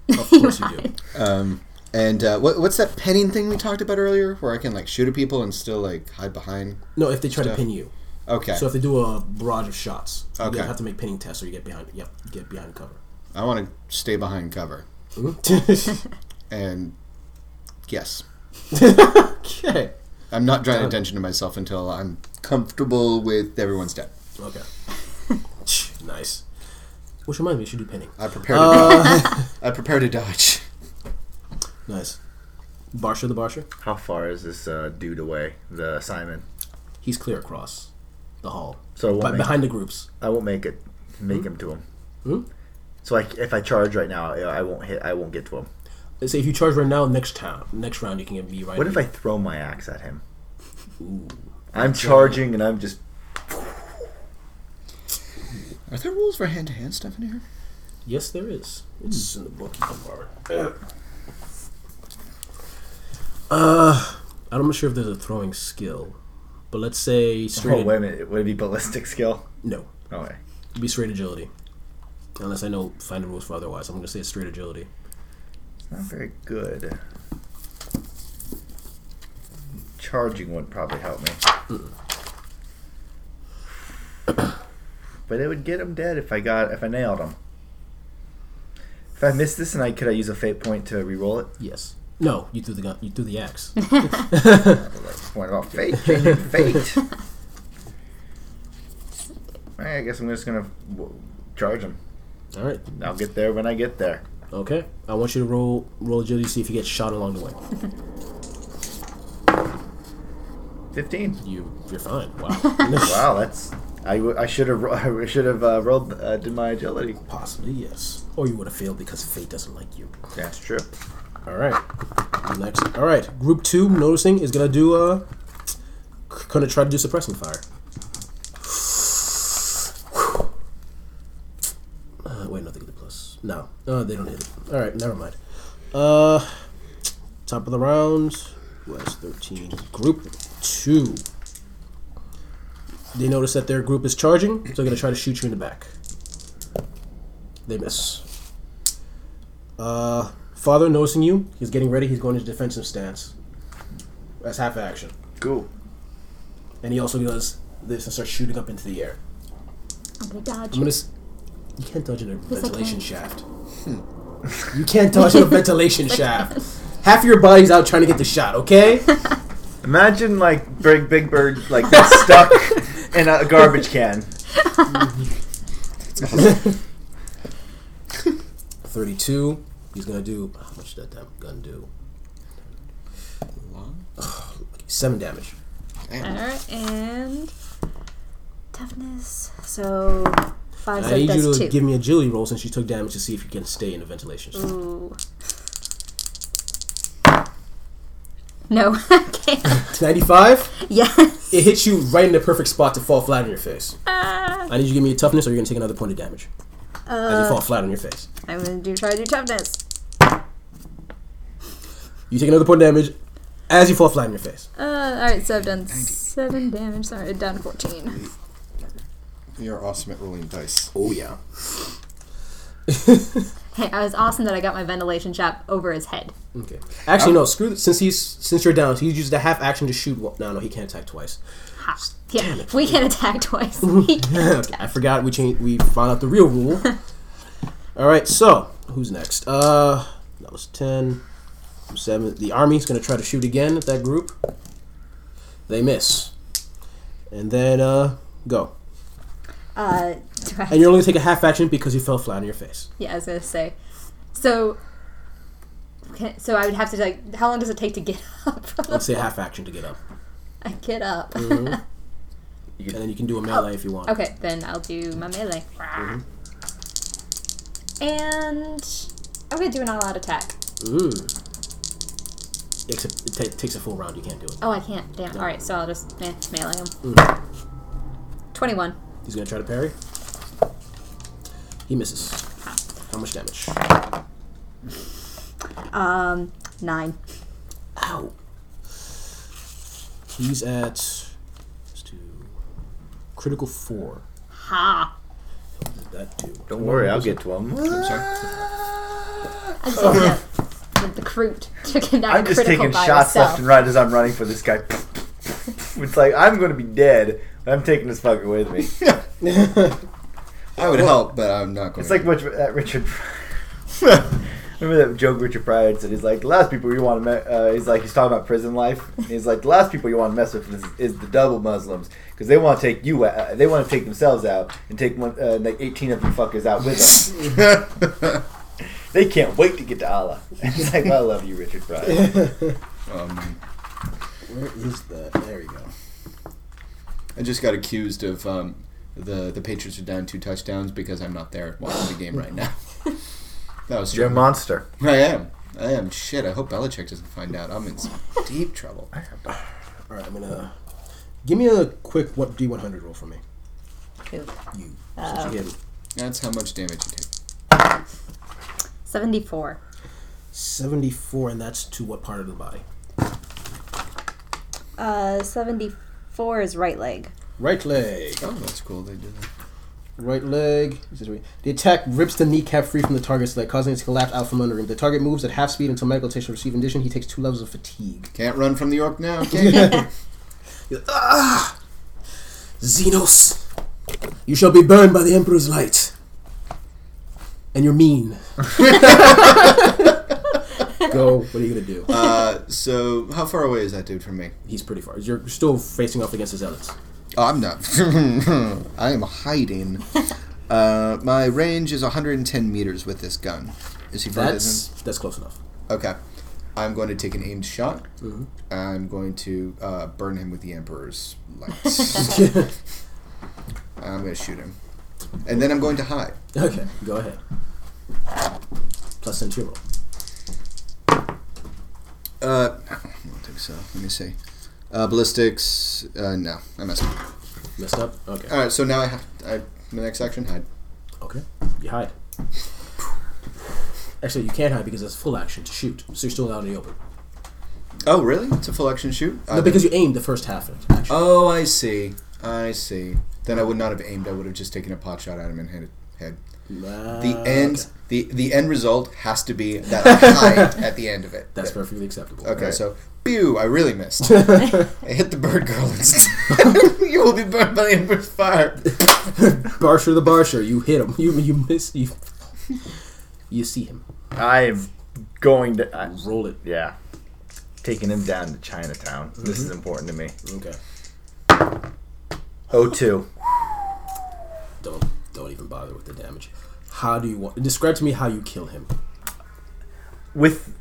Of course you do. Um, and uh, what, what's that pinning thing we talked about earlier, where I can like shoot at people and still like hide behind? No, if they try to pin you. Okay, So if they do a barrage of shots, Okay. you have to make pinning tests, or you get behind. Yep, get behind cover. I want to stay behind cover. Mhm. And yes, okay. I'm not drawing Done. attention to myself until I'm comfortable with everyone's dead. Okay. nice. Which reminds me, you should do pinning. I prepare to. Uh, I prepare to dodge. Nice. Barsha the Barsha. How far is this uh, dude away? The Simon. He's clear across the hall, So I won't, but make, behind the groups. I won't make it. Make him to him. Hmm? So like, if I charge right now, I I won't hit. I won't get to him. Let's say if you charge right now, next town, next round, you can get me right. What if I throw my axe at him? Ooh. I'm charging and I'm just. Are there rules for hand to hand stuff in here? Yes, there is. It's in the book. You can borrow it. Uh, I'm not sure if there's a throwing skill, but let's say straight. Oh, wait a minute. Would it be ballistic skill? No, Okay. it'd be straight agility. Unless I know find the rules for otherwise, I'm gonna say straight agility. It's not very good. Charging would probably help me. but it would get him dead if I got if I nailed him. If I missed this and I could I use a fate point to re-roll it? Yes. No, you threw the gun. You threw the axe. Point about fate, changing fate. Alright, I guess I'm just gonna w- charge him. All right. I'll get there when I get there. Okay. I want you to roll roll agility to see if you get shot along the way. Fifteen. You you're fine. Wow. Wow, that's I should have I should have uh, rolled uh, did my agility. Possibly yes. Or you would have failed because fate doesn't like you. That's true. All right. Next. All right. Group two, noticing, is gonna do uh, gonna try to do suppressing fire. Uh, wait, nothing with the plus. No, uh, they don't hit it. All right, never mind. Uh, top of the round. West thirteen. Group two. They notice that their group is charging, so they're gonna try to shoot you in the back. They miss. Uh, father noticing you, he's getting ready. He's going into defensive stance. That's half action, Cool. and he also does this and starts shooting up into the air. I'm gonna dodge. I'm gonna. S- you can't dodge in a Yes, ventilation can. shaft. Hmm. you can't dodge in a ventilation shaft. Half your body's out trying to get the shot. Okay. Imagine like Big Big Bird like gets stuck in a garbage can. Thirty-two. He's gonna do. How much did that damn gun do? Seven damage. Alright, and toughness. So five I so need that's you to two. give me a agility roll since you took damage to see if you can stay in the ventilation shaft. Ooh. No, I can't. Ninety-five. Yes. It hits you right in the perfect spot to fall flat on your face. Ah. I need you to give me a toughness, or you're gonna take another point of damage as you Uh, fall flat on your face. I'm gonna do try to do toughness. You take another point of damage as you fall flat on your face. Uh, alright, so I've done seven damage. Sorry, down to fourteen. You're awesome at rolling dice. Oh yeah. Hey, I was awesome that I got my ventilation shaft over his head. Okay. Actually, no. Screw. th- Since he's since you're down, he's used a half action to shoot. One. No, no, he can't attack twice. Ha. Yeah, we can attack twice. He can okay, attack. I forgot we changed. We found out the real rule. All right. So who's next? Uh, that was ten. Seven. The army's gonna try to shoot again at that group. They miss. And then uh, go. Uh, And you're only gonna take a half action because you fell flat on your face. yeah, I was gonna say. So, okay, so I would have to like. How long does it take to get up? From the Let's say a half action to get up, I get up. and then you can do a melee if you want. okay, then I'll do my melee. And I'm gonna do an all-out attack. Mm. Except it ta- takes a full round. You can't do it. Oh, I can't. Damn. All right, so I'll just eh, melee him. Mm. Twenty-one. He's gonna try to parry. He misses. How much damage? Um, nine. Ow. He's at let's do critical four. Ha. What did that do? Don't worry, I'll get to him. I'm sorry. I just oh. the, the recruit took it down I'm just taking shots herself. left and right as I'm running for this guy. It's like I'm going to be dead, but I'm taking this fucker with me. I would help, but I'm not going It's like what that Richard. Remember that joke Richard Pryor said? He's like, the last people you want to. Me- uh, he's like, he's talking about prison life. He's like, the last people you want to mess with is, is the double Muslims because they want to take you. Uh, they want to take themselves out and take one, uh, like 18 of you fuckers out with them. They can't wait to get to Allah. And he's like, well, I love you, Richard Pryor. um, Where is that? There we go. I just got accused of um, the the Patriots are down two touchdowns because I'm not there watching the game right now. that was You're a monster. I am. I am. Shit. I hope Belichick doesn't find out. I'm in some deep trouble. All right, I'm gonna give me a quick what D100 roll for me. Who? You. Uh, Since you hit him. That's how much damage you take. Seventy-four. 74, and that's to what part of the body? Uh, 74 is right leg. Right leg. Oh, that's cool. They did that. Right leg. The attack rips the kneecap free from the target's leg, causing it to collapse out from under him. The target moves at half speed until medical attention receive addition. He takes two levels of fatigue. Can't run from the orc now. Can you? ah! Xenos! You shall be burned by the Emperor's light. And you're mean. Go. What are you gonna do? uh, so, how far away is that dude from me? He's pretty far. You're still facing off against the zealots. Oh, I'm not. I am hiding. Uh, my range is 110 meters with this gun. Is he further That's that's close enough. Okay. I'm going to take an aimed shot. Mhm. I'm going to uh, burn him with the Emperor's lights. I'm going to shoot him. And then I'm going to hide. okay, go ahead. Plus ten to your roll. Uh, I don't think so. Let me see. Uh, ballistics. Uh, no, I messed up. Messed up. Okay. All right, so now I have I, my next action hide. Okay. You hide. Actually, you can't hide because it's full action to shoot, so you're still out in the open. Oh, really? It's a full action shoot. No, because you aimed the first half of it. Action. Oh, I see. I see. Then I would not have aimed. I would have just taken a pot shot at him and hit it head. The end. okay. The the end result has to be that I at the end of it. That's Okay. perfectly acceptable. Okay, Alright. so pew! I really missed. I hit the bird girl instead. you will be burned by the emperor's fire. Barsher the Barsher, you hit him. You you miss you. You see him. I'm going to. I, Roll it. yeah. Taking him down to Chinatown. This is mm-hmm. important to me. Okay. O two. Don't don't even bother with the damage. How do you want? Describe to me how you kill him. With,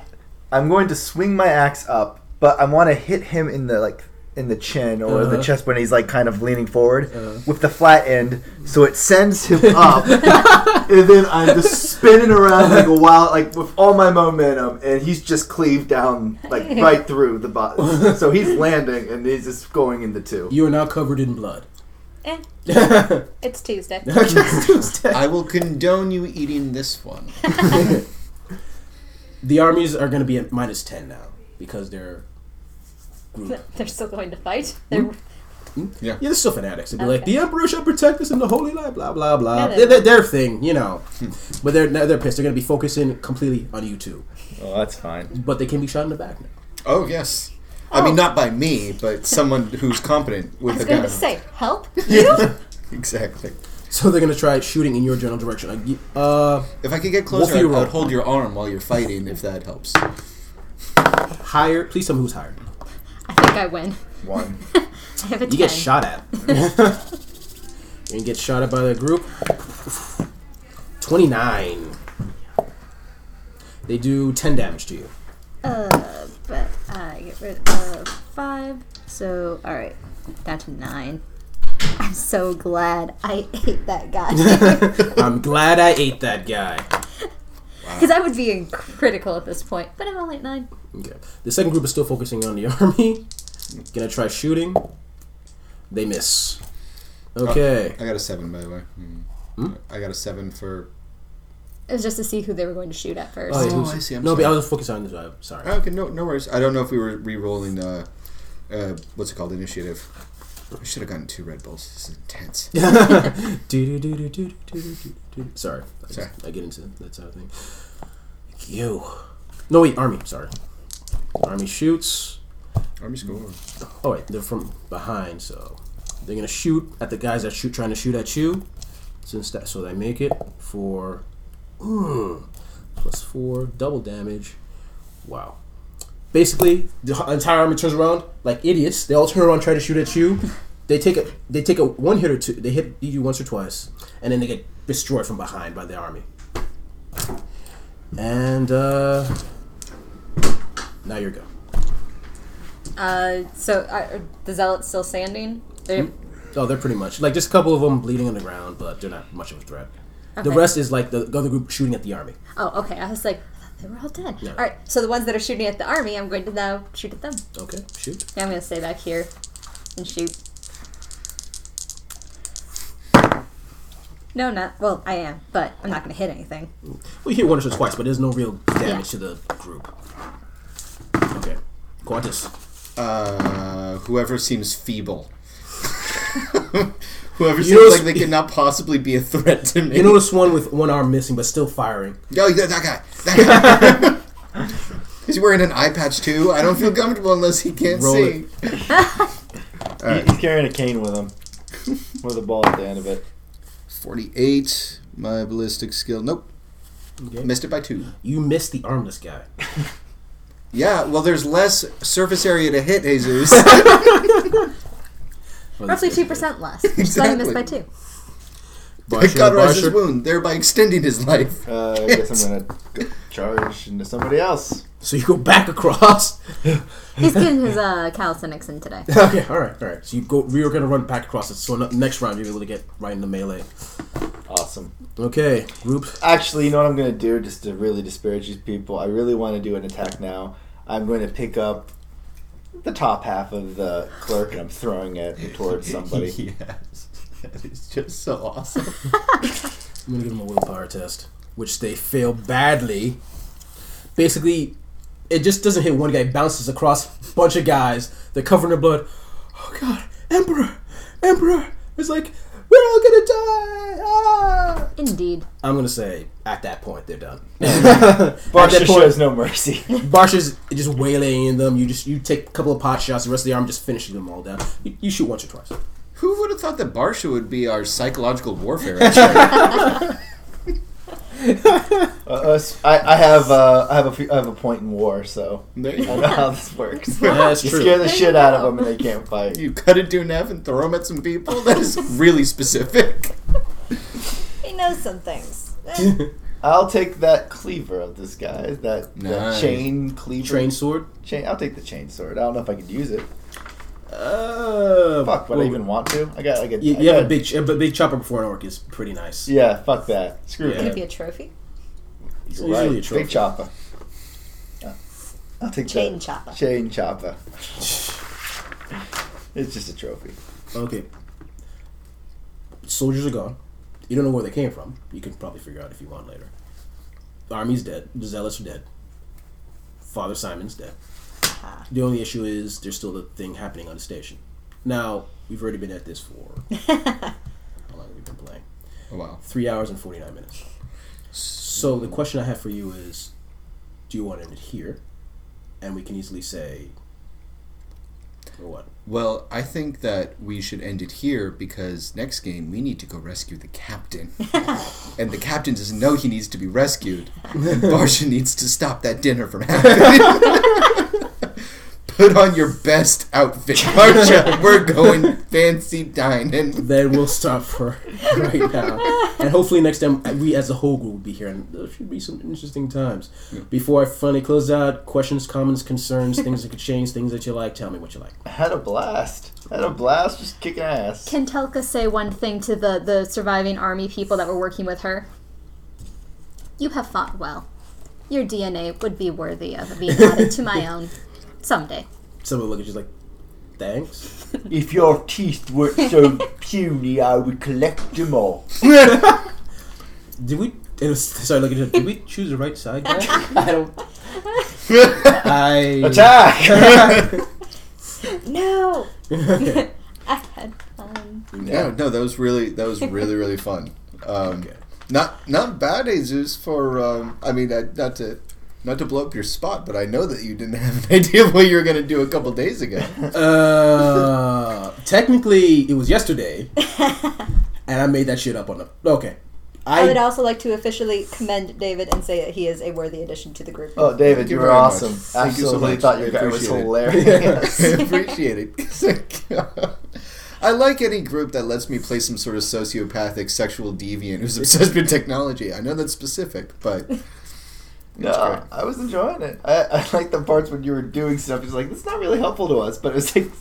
I'm going to swing my axe up, but I want to hit him in the like in the chin or the Uh-huh. chest when he's like kind of leaning forward Uh-huh. with the flat end, so it sends him up, and then I'm just spinning around like a wild, like with all my momentum, and he's just cleaved down like right through the bottom. so he's landing, and he's just going into two. You are now covered in blood. Eh, it's Tuesday. I will condone you eating this one. the armies are going to be at minus ten now because they're group. They're still going to fight. They're hmm. Hmm? Yeah, they're still fanatics. They'd be like, the emperor shall protect us in the holy light, blah blah blah. Yeah, They're, they're- they're their thing, you know. Hmm. but they're they're pissed. They're going to be focusing completely on you two. Oh, that's fine. But they can be shot in the back now. Oh yes. I mean, not by me, but someone who's competent with I with was a going gun. to say, help? You? Exactly. So they're going to try shooting in your general direction. Like, y- Uh, If I could get Wolfie closer, I'd, roll. I'd hold your arm while you're fighting, if that helps. higher. Please tell me who's higher. I think I win. One. I have a 10. You get shot at. You're get shot at by the group. Twenty nine. They do ten damage to you. Uh, but I get rid of five. So, alright. Down to nine. I'm so glad I ate that guy. I'm glad I ate that guy. Because I would be critical at this point. But I'm only at nine. Okay. The second group is still focusing on the army. Gonna try shooting. They miss. Okay. I got a seven, by the way. Hmm. I got a seven for. It was just to see who they were going to shoot at first. Oh, yeah, Oh, I see, I'm no, but I was focusing on this. Uh, sorry. Oh, okay, no, no worries. I don't know if we were re-rolling. Uh, uh, what's it called? Initiative. I should have gotten two Red Bulls. This is intense. Sorry. I, Sorry. Just, I get into that sort of thing. You. No, wait, army. Sorry. Army shoots. Army score. Oh wait, they're from behind, so they're gonna shoot at the guys that shoot trying to shoot at you. Since that, so they make it for mm, plus four, double damage. Wow. Basically, the entire army turns around like idiots. They all turn around, try to shoot at you. They take a they take a one hit or two. They hit you once or twice, and then they get destroyed from behind by the army. And uh, now you're go. Uh, so are the zealots still standing? They're, Oh, they're pretty much like just a couple of them bleeding on the ground, but they're not much of a threat. The rest is like the, the other group shooting at the army. Oh, okay. I was like, they were all dead. No. All right. So the ones that are shooting at the army, I'm going to now shoot at them. Okay, shoot. Yeah, I'm going to stay back here and shoot. No, not well. I am, but I'm not going to hit anything. We you hit once or twice, but there's no real damage Yeah. to the group. Okay, Qantas. Uh, whoever seems feeble. whoever You seems notice- like they cannot possibly be a threat to me. You notice one with one arm missing but still firing. Yo, that, that guy. That guy. Is he wearing an eye patch too? I don't feel comfortable unless he can't Roll see. He- He's carrying a cane with him, with a ball at the end of it. 48. My ballistic skill. Nope. Okay. Missed it by two. You missed the armless guy. Yeah, well, there's less surface area to hit, Jesus. Roughly two percent less. Which is why you missed by two. I Barsha, cauterize his Barsha. wound, thereby extending his life. Uh, I guess I'm gonna go charge into somebody else. So you go back across. He's getting his uh, calisthenics in today. okay, all right, all right. So you go. You're gonna run back across it. So no- next round you're able to get right in the melee. Awesome. Okay, group. Actually, you know what I'm gonna do, just to really disparage these people. I really want to do an attack now. I'm going to pick up the top half of the clerk and I'm throwing it towards somebody. yes. That is just so awesome. I'm gonna give them a willpower test, which they fail badly. Basically, it just doesn't hit one guy. It bounces across a bunch of guys. They're covered in blood. Oh God, Emperor, Emperor! It's like we're all gonna die. Ah! Indeed. I'm gonna say at that point they're done. Barsha that point- shows no mercy. Barsha's just waylaying them. You just you take a couple of pot shots. The rest of the arm just finishing them all down. You, you shoot once or twice. Who would have thought that Barsha would be our psychological warfare expert? Uh, us- I, I have uh, I have a few, I have a point in war, so There I know go. how this works. Yeah, that's you true. scare the There shit out of them and they can't fight. You cut it to an F and throw them at some people? That is really specific. He knows some things. I'll take that cleaver of this guy. That, that chain cleaver. chain sword. Chain. I'll take the chain sword. I don't know if I could use it. Uh, Fuck, would I well, even want to? I got. I got. You, I you have a big, a big chopper before an orc is pretty nice. Yeah, fuck that. Screw Yeah. Could it that. be a trophy? It's You're usually right. a trophy. Big chopper. Yeah. I'll take Chain the chopper. chain chopper. It's just a trophy. Okay. Soldiers are gone. You don't know where they came from. You can probably figure out if you want later. The army's dead. The zealots are dead. Father Simon's dead. The only issue is there's still a thing happening on the station. Now, we've already been at this for how long have we been playing? Oh, wow. Three hours and 49 minutes. So the question I have for you is do you want to end it here? And we can easily say, or what? Well, I think that we should end it here because next game we need to go rescue the captain. and the captain doesn't know he needs to be rescued. And Barsha needs to stop that dinner from happening. Put on your best outfit, Barsha. We're going fancy dining. then we'll stop for right now. And hopefully next time uh, we as a whole group will be here and there should be some interesting times. Before I finally close out, questions, comments, concerns, things that could change, things that you like, tell me what you like. I had a blast. I had a blast just kicking ass. Can Telka say one thing to the, the surviving army people that were working with her? You have fought well. Your DNA would be worthy of being added to my own someday. Someone look at you like, thanks. If your teeth weren't so puny, I would collect them all. Did we it was, sorry, look at you. Did we choose the right side guy? I don't I Attack! No! okay. I had fun. No, no, that was really that was really really fun. Um, Okay. Not not bad, Jesus. For um, I mean, uh, not to not to blow up your spot, but I know that you didn't have an idea of what you were going to do a couple days ago. Uh, technically, it was yesterday, and I made that shit up on the. Okay, I, would also like to officially commend David and say that he is a worthy addition to the group. Oh, David, Thank you you were very much. awesome. Thank you so Absolutely much. thought I your guy was appreciate it. hilarious. I appreciate it. I like any group that lets me play some sort of sociopathic sexual deviant who's obsessed with technology. I know that's specific, but it's No, great. I was enjoying it. I, I like the parts when you were doing stuff. It's like, it's not really helpful to us, but it's like,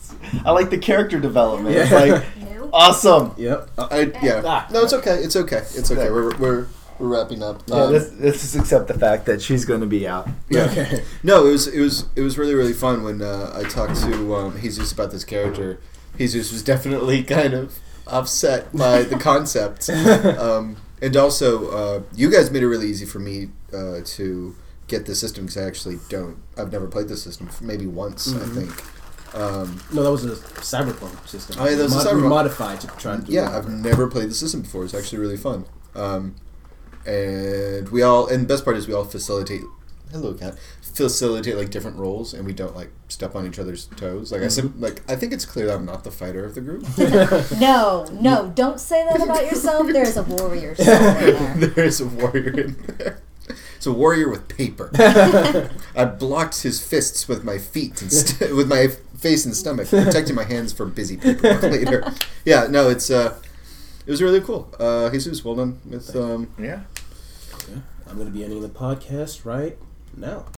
I like the character development. It's Yeah. like, awesome. yep. I yeah. Ah. No, it's okay. It's okay. It's okay. We're we're, we're wrapping up. Yeah, Um, this, this is accept the fact that she's going to be out. Yeah. Okay. No, it was it was it was really really fun when uh, I talked to um, Jesus about this character. Jesus was definitely kind of upset by the concept, um, and also uh, you guys made it really easy for me uh, to get the system because I actually don't. I've never played the system maybe once I think. Um, No, that was a cyberpunk system. Oh, yeah, that was a cyberpunk- modified to try do yeah. I've never played the system before. It's actually really fun. Um, and we all, and the best part is we all facilitate. Hello, cat. Facilitate like different roles, and we don't like step on each other's toes. Like I said, like I think it's clear that I'm not the fighter of the group. No, no, don't say that about yourself. There's a warrior in there. there is a warrior in there. It's a warrior with paper. I blocked his fists with my feet and st- with my face and stomach, protecting my hands from busy paperwork later. Yeah, no, it's uh, it was really cool. Uh, Jesus, well done with um, Yeah. I'm going to be ending the podcast right now.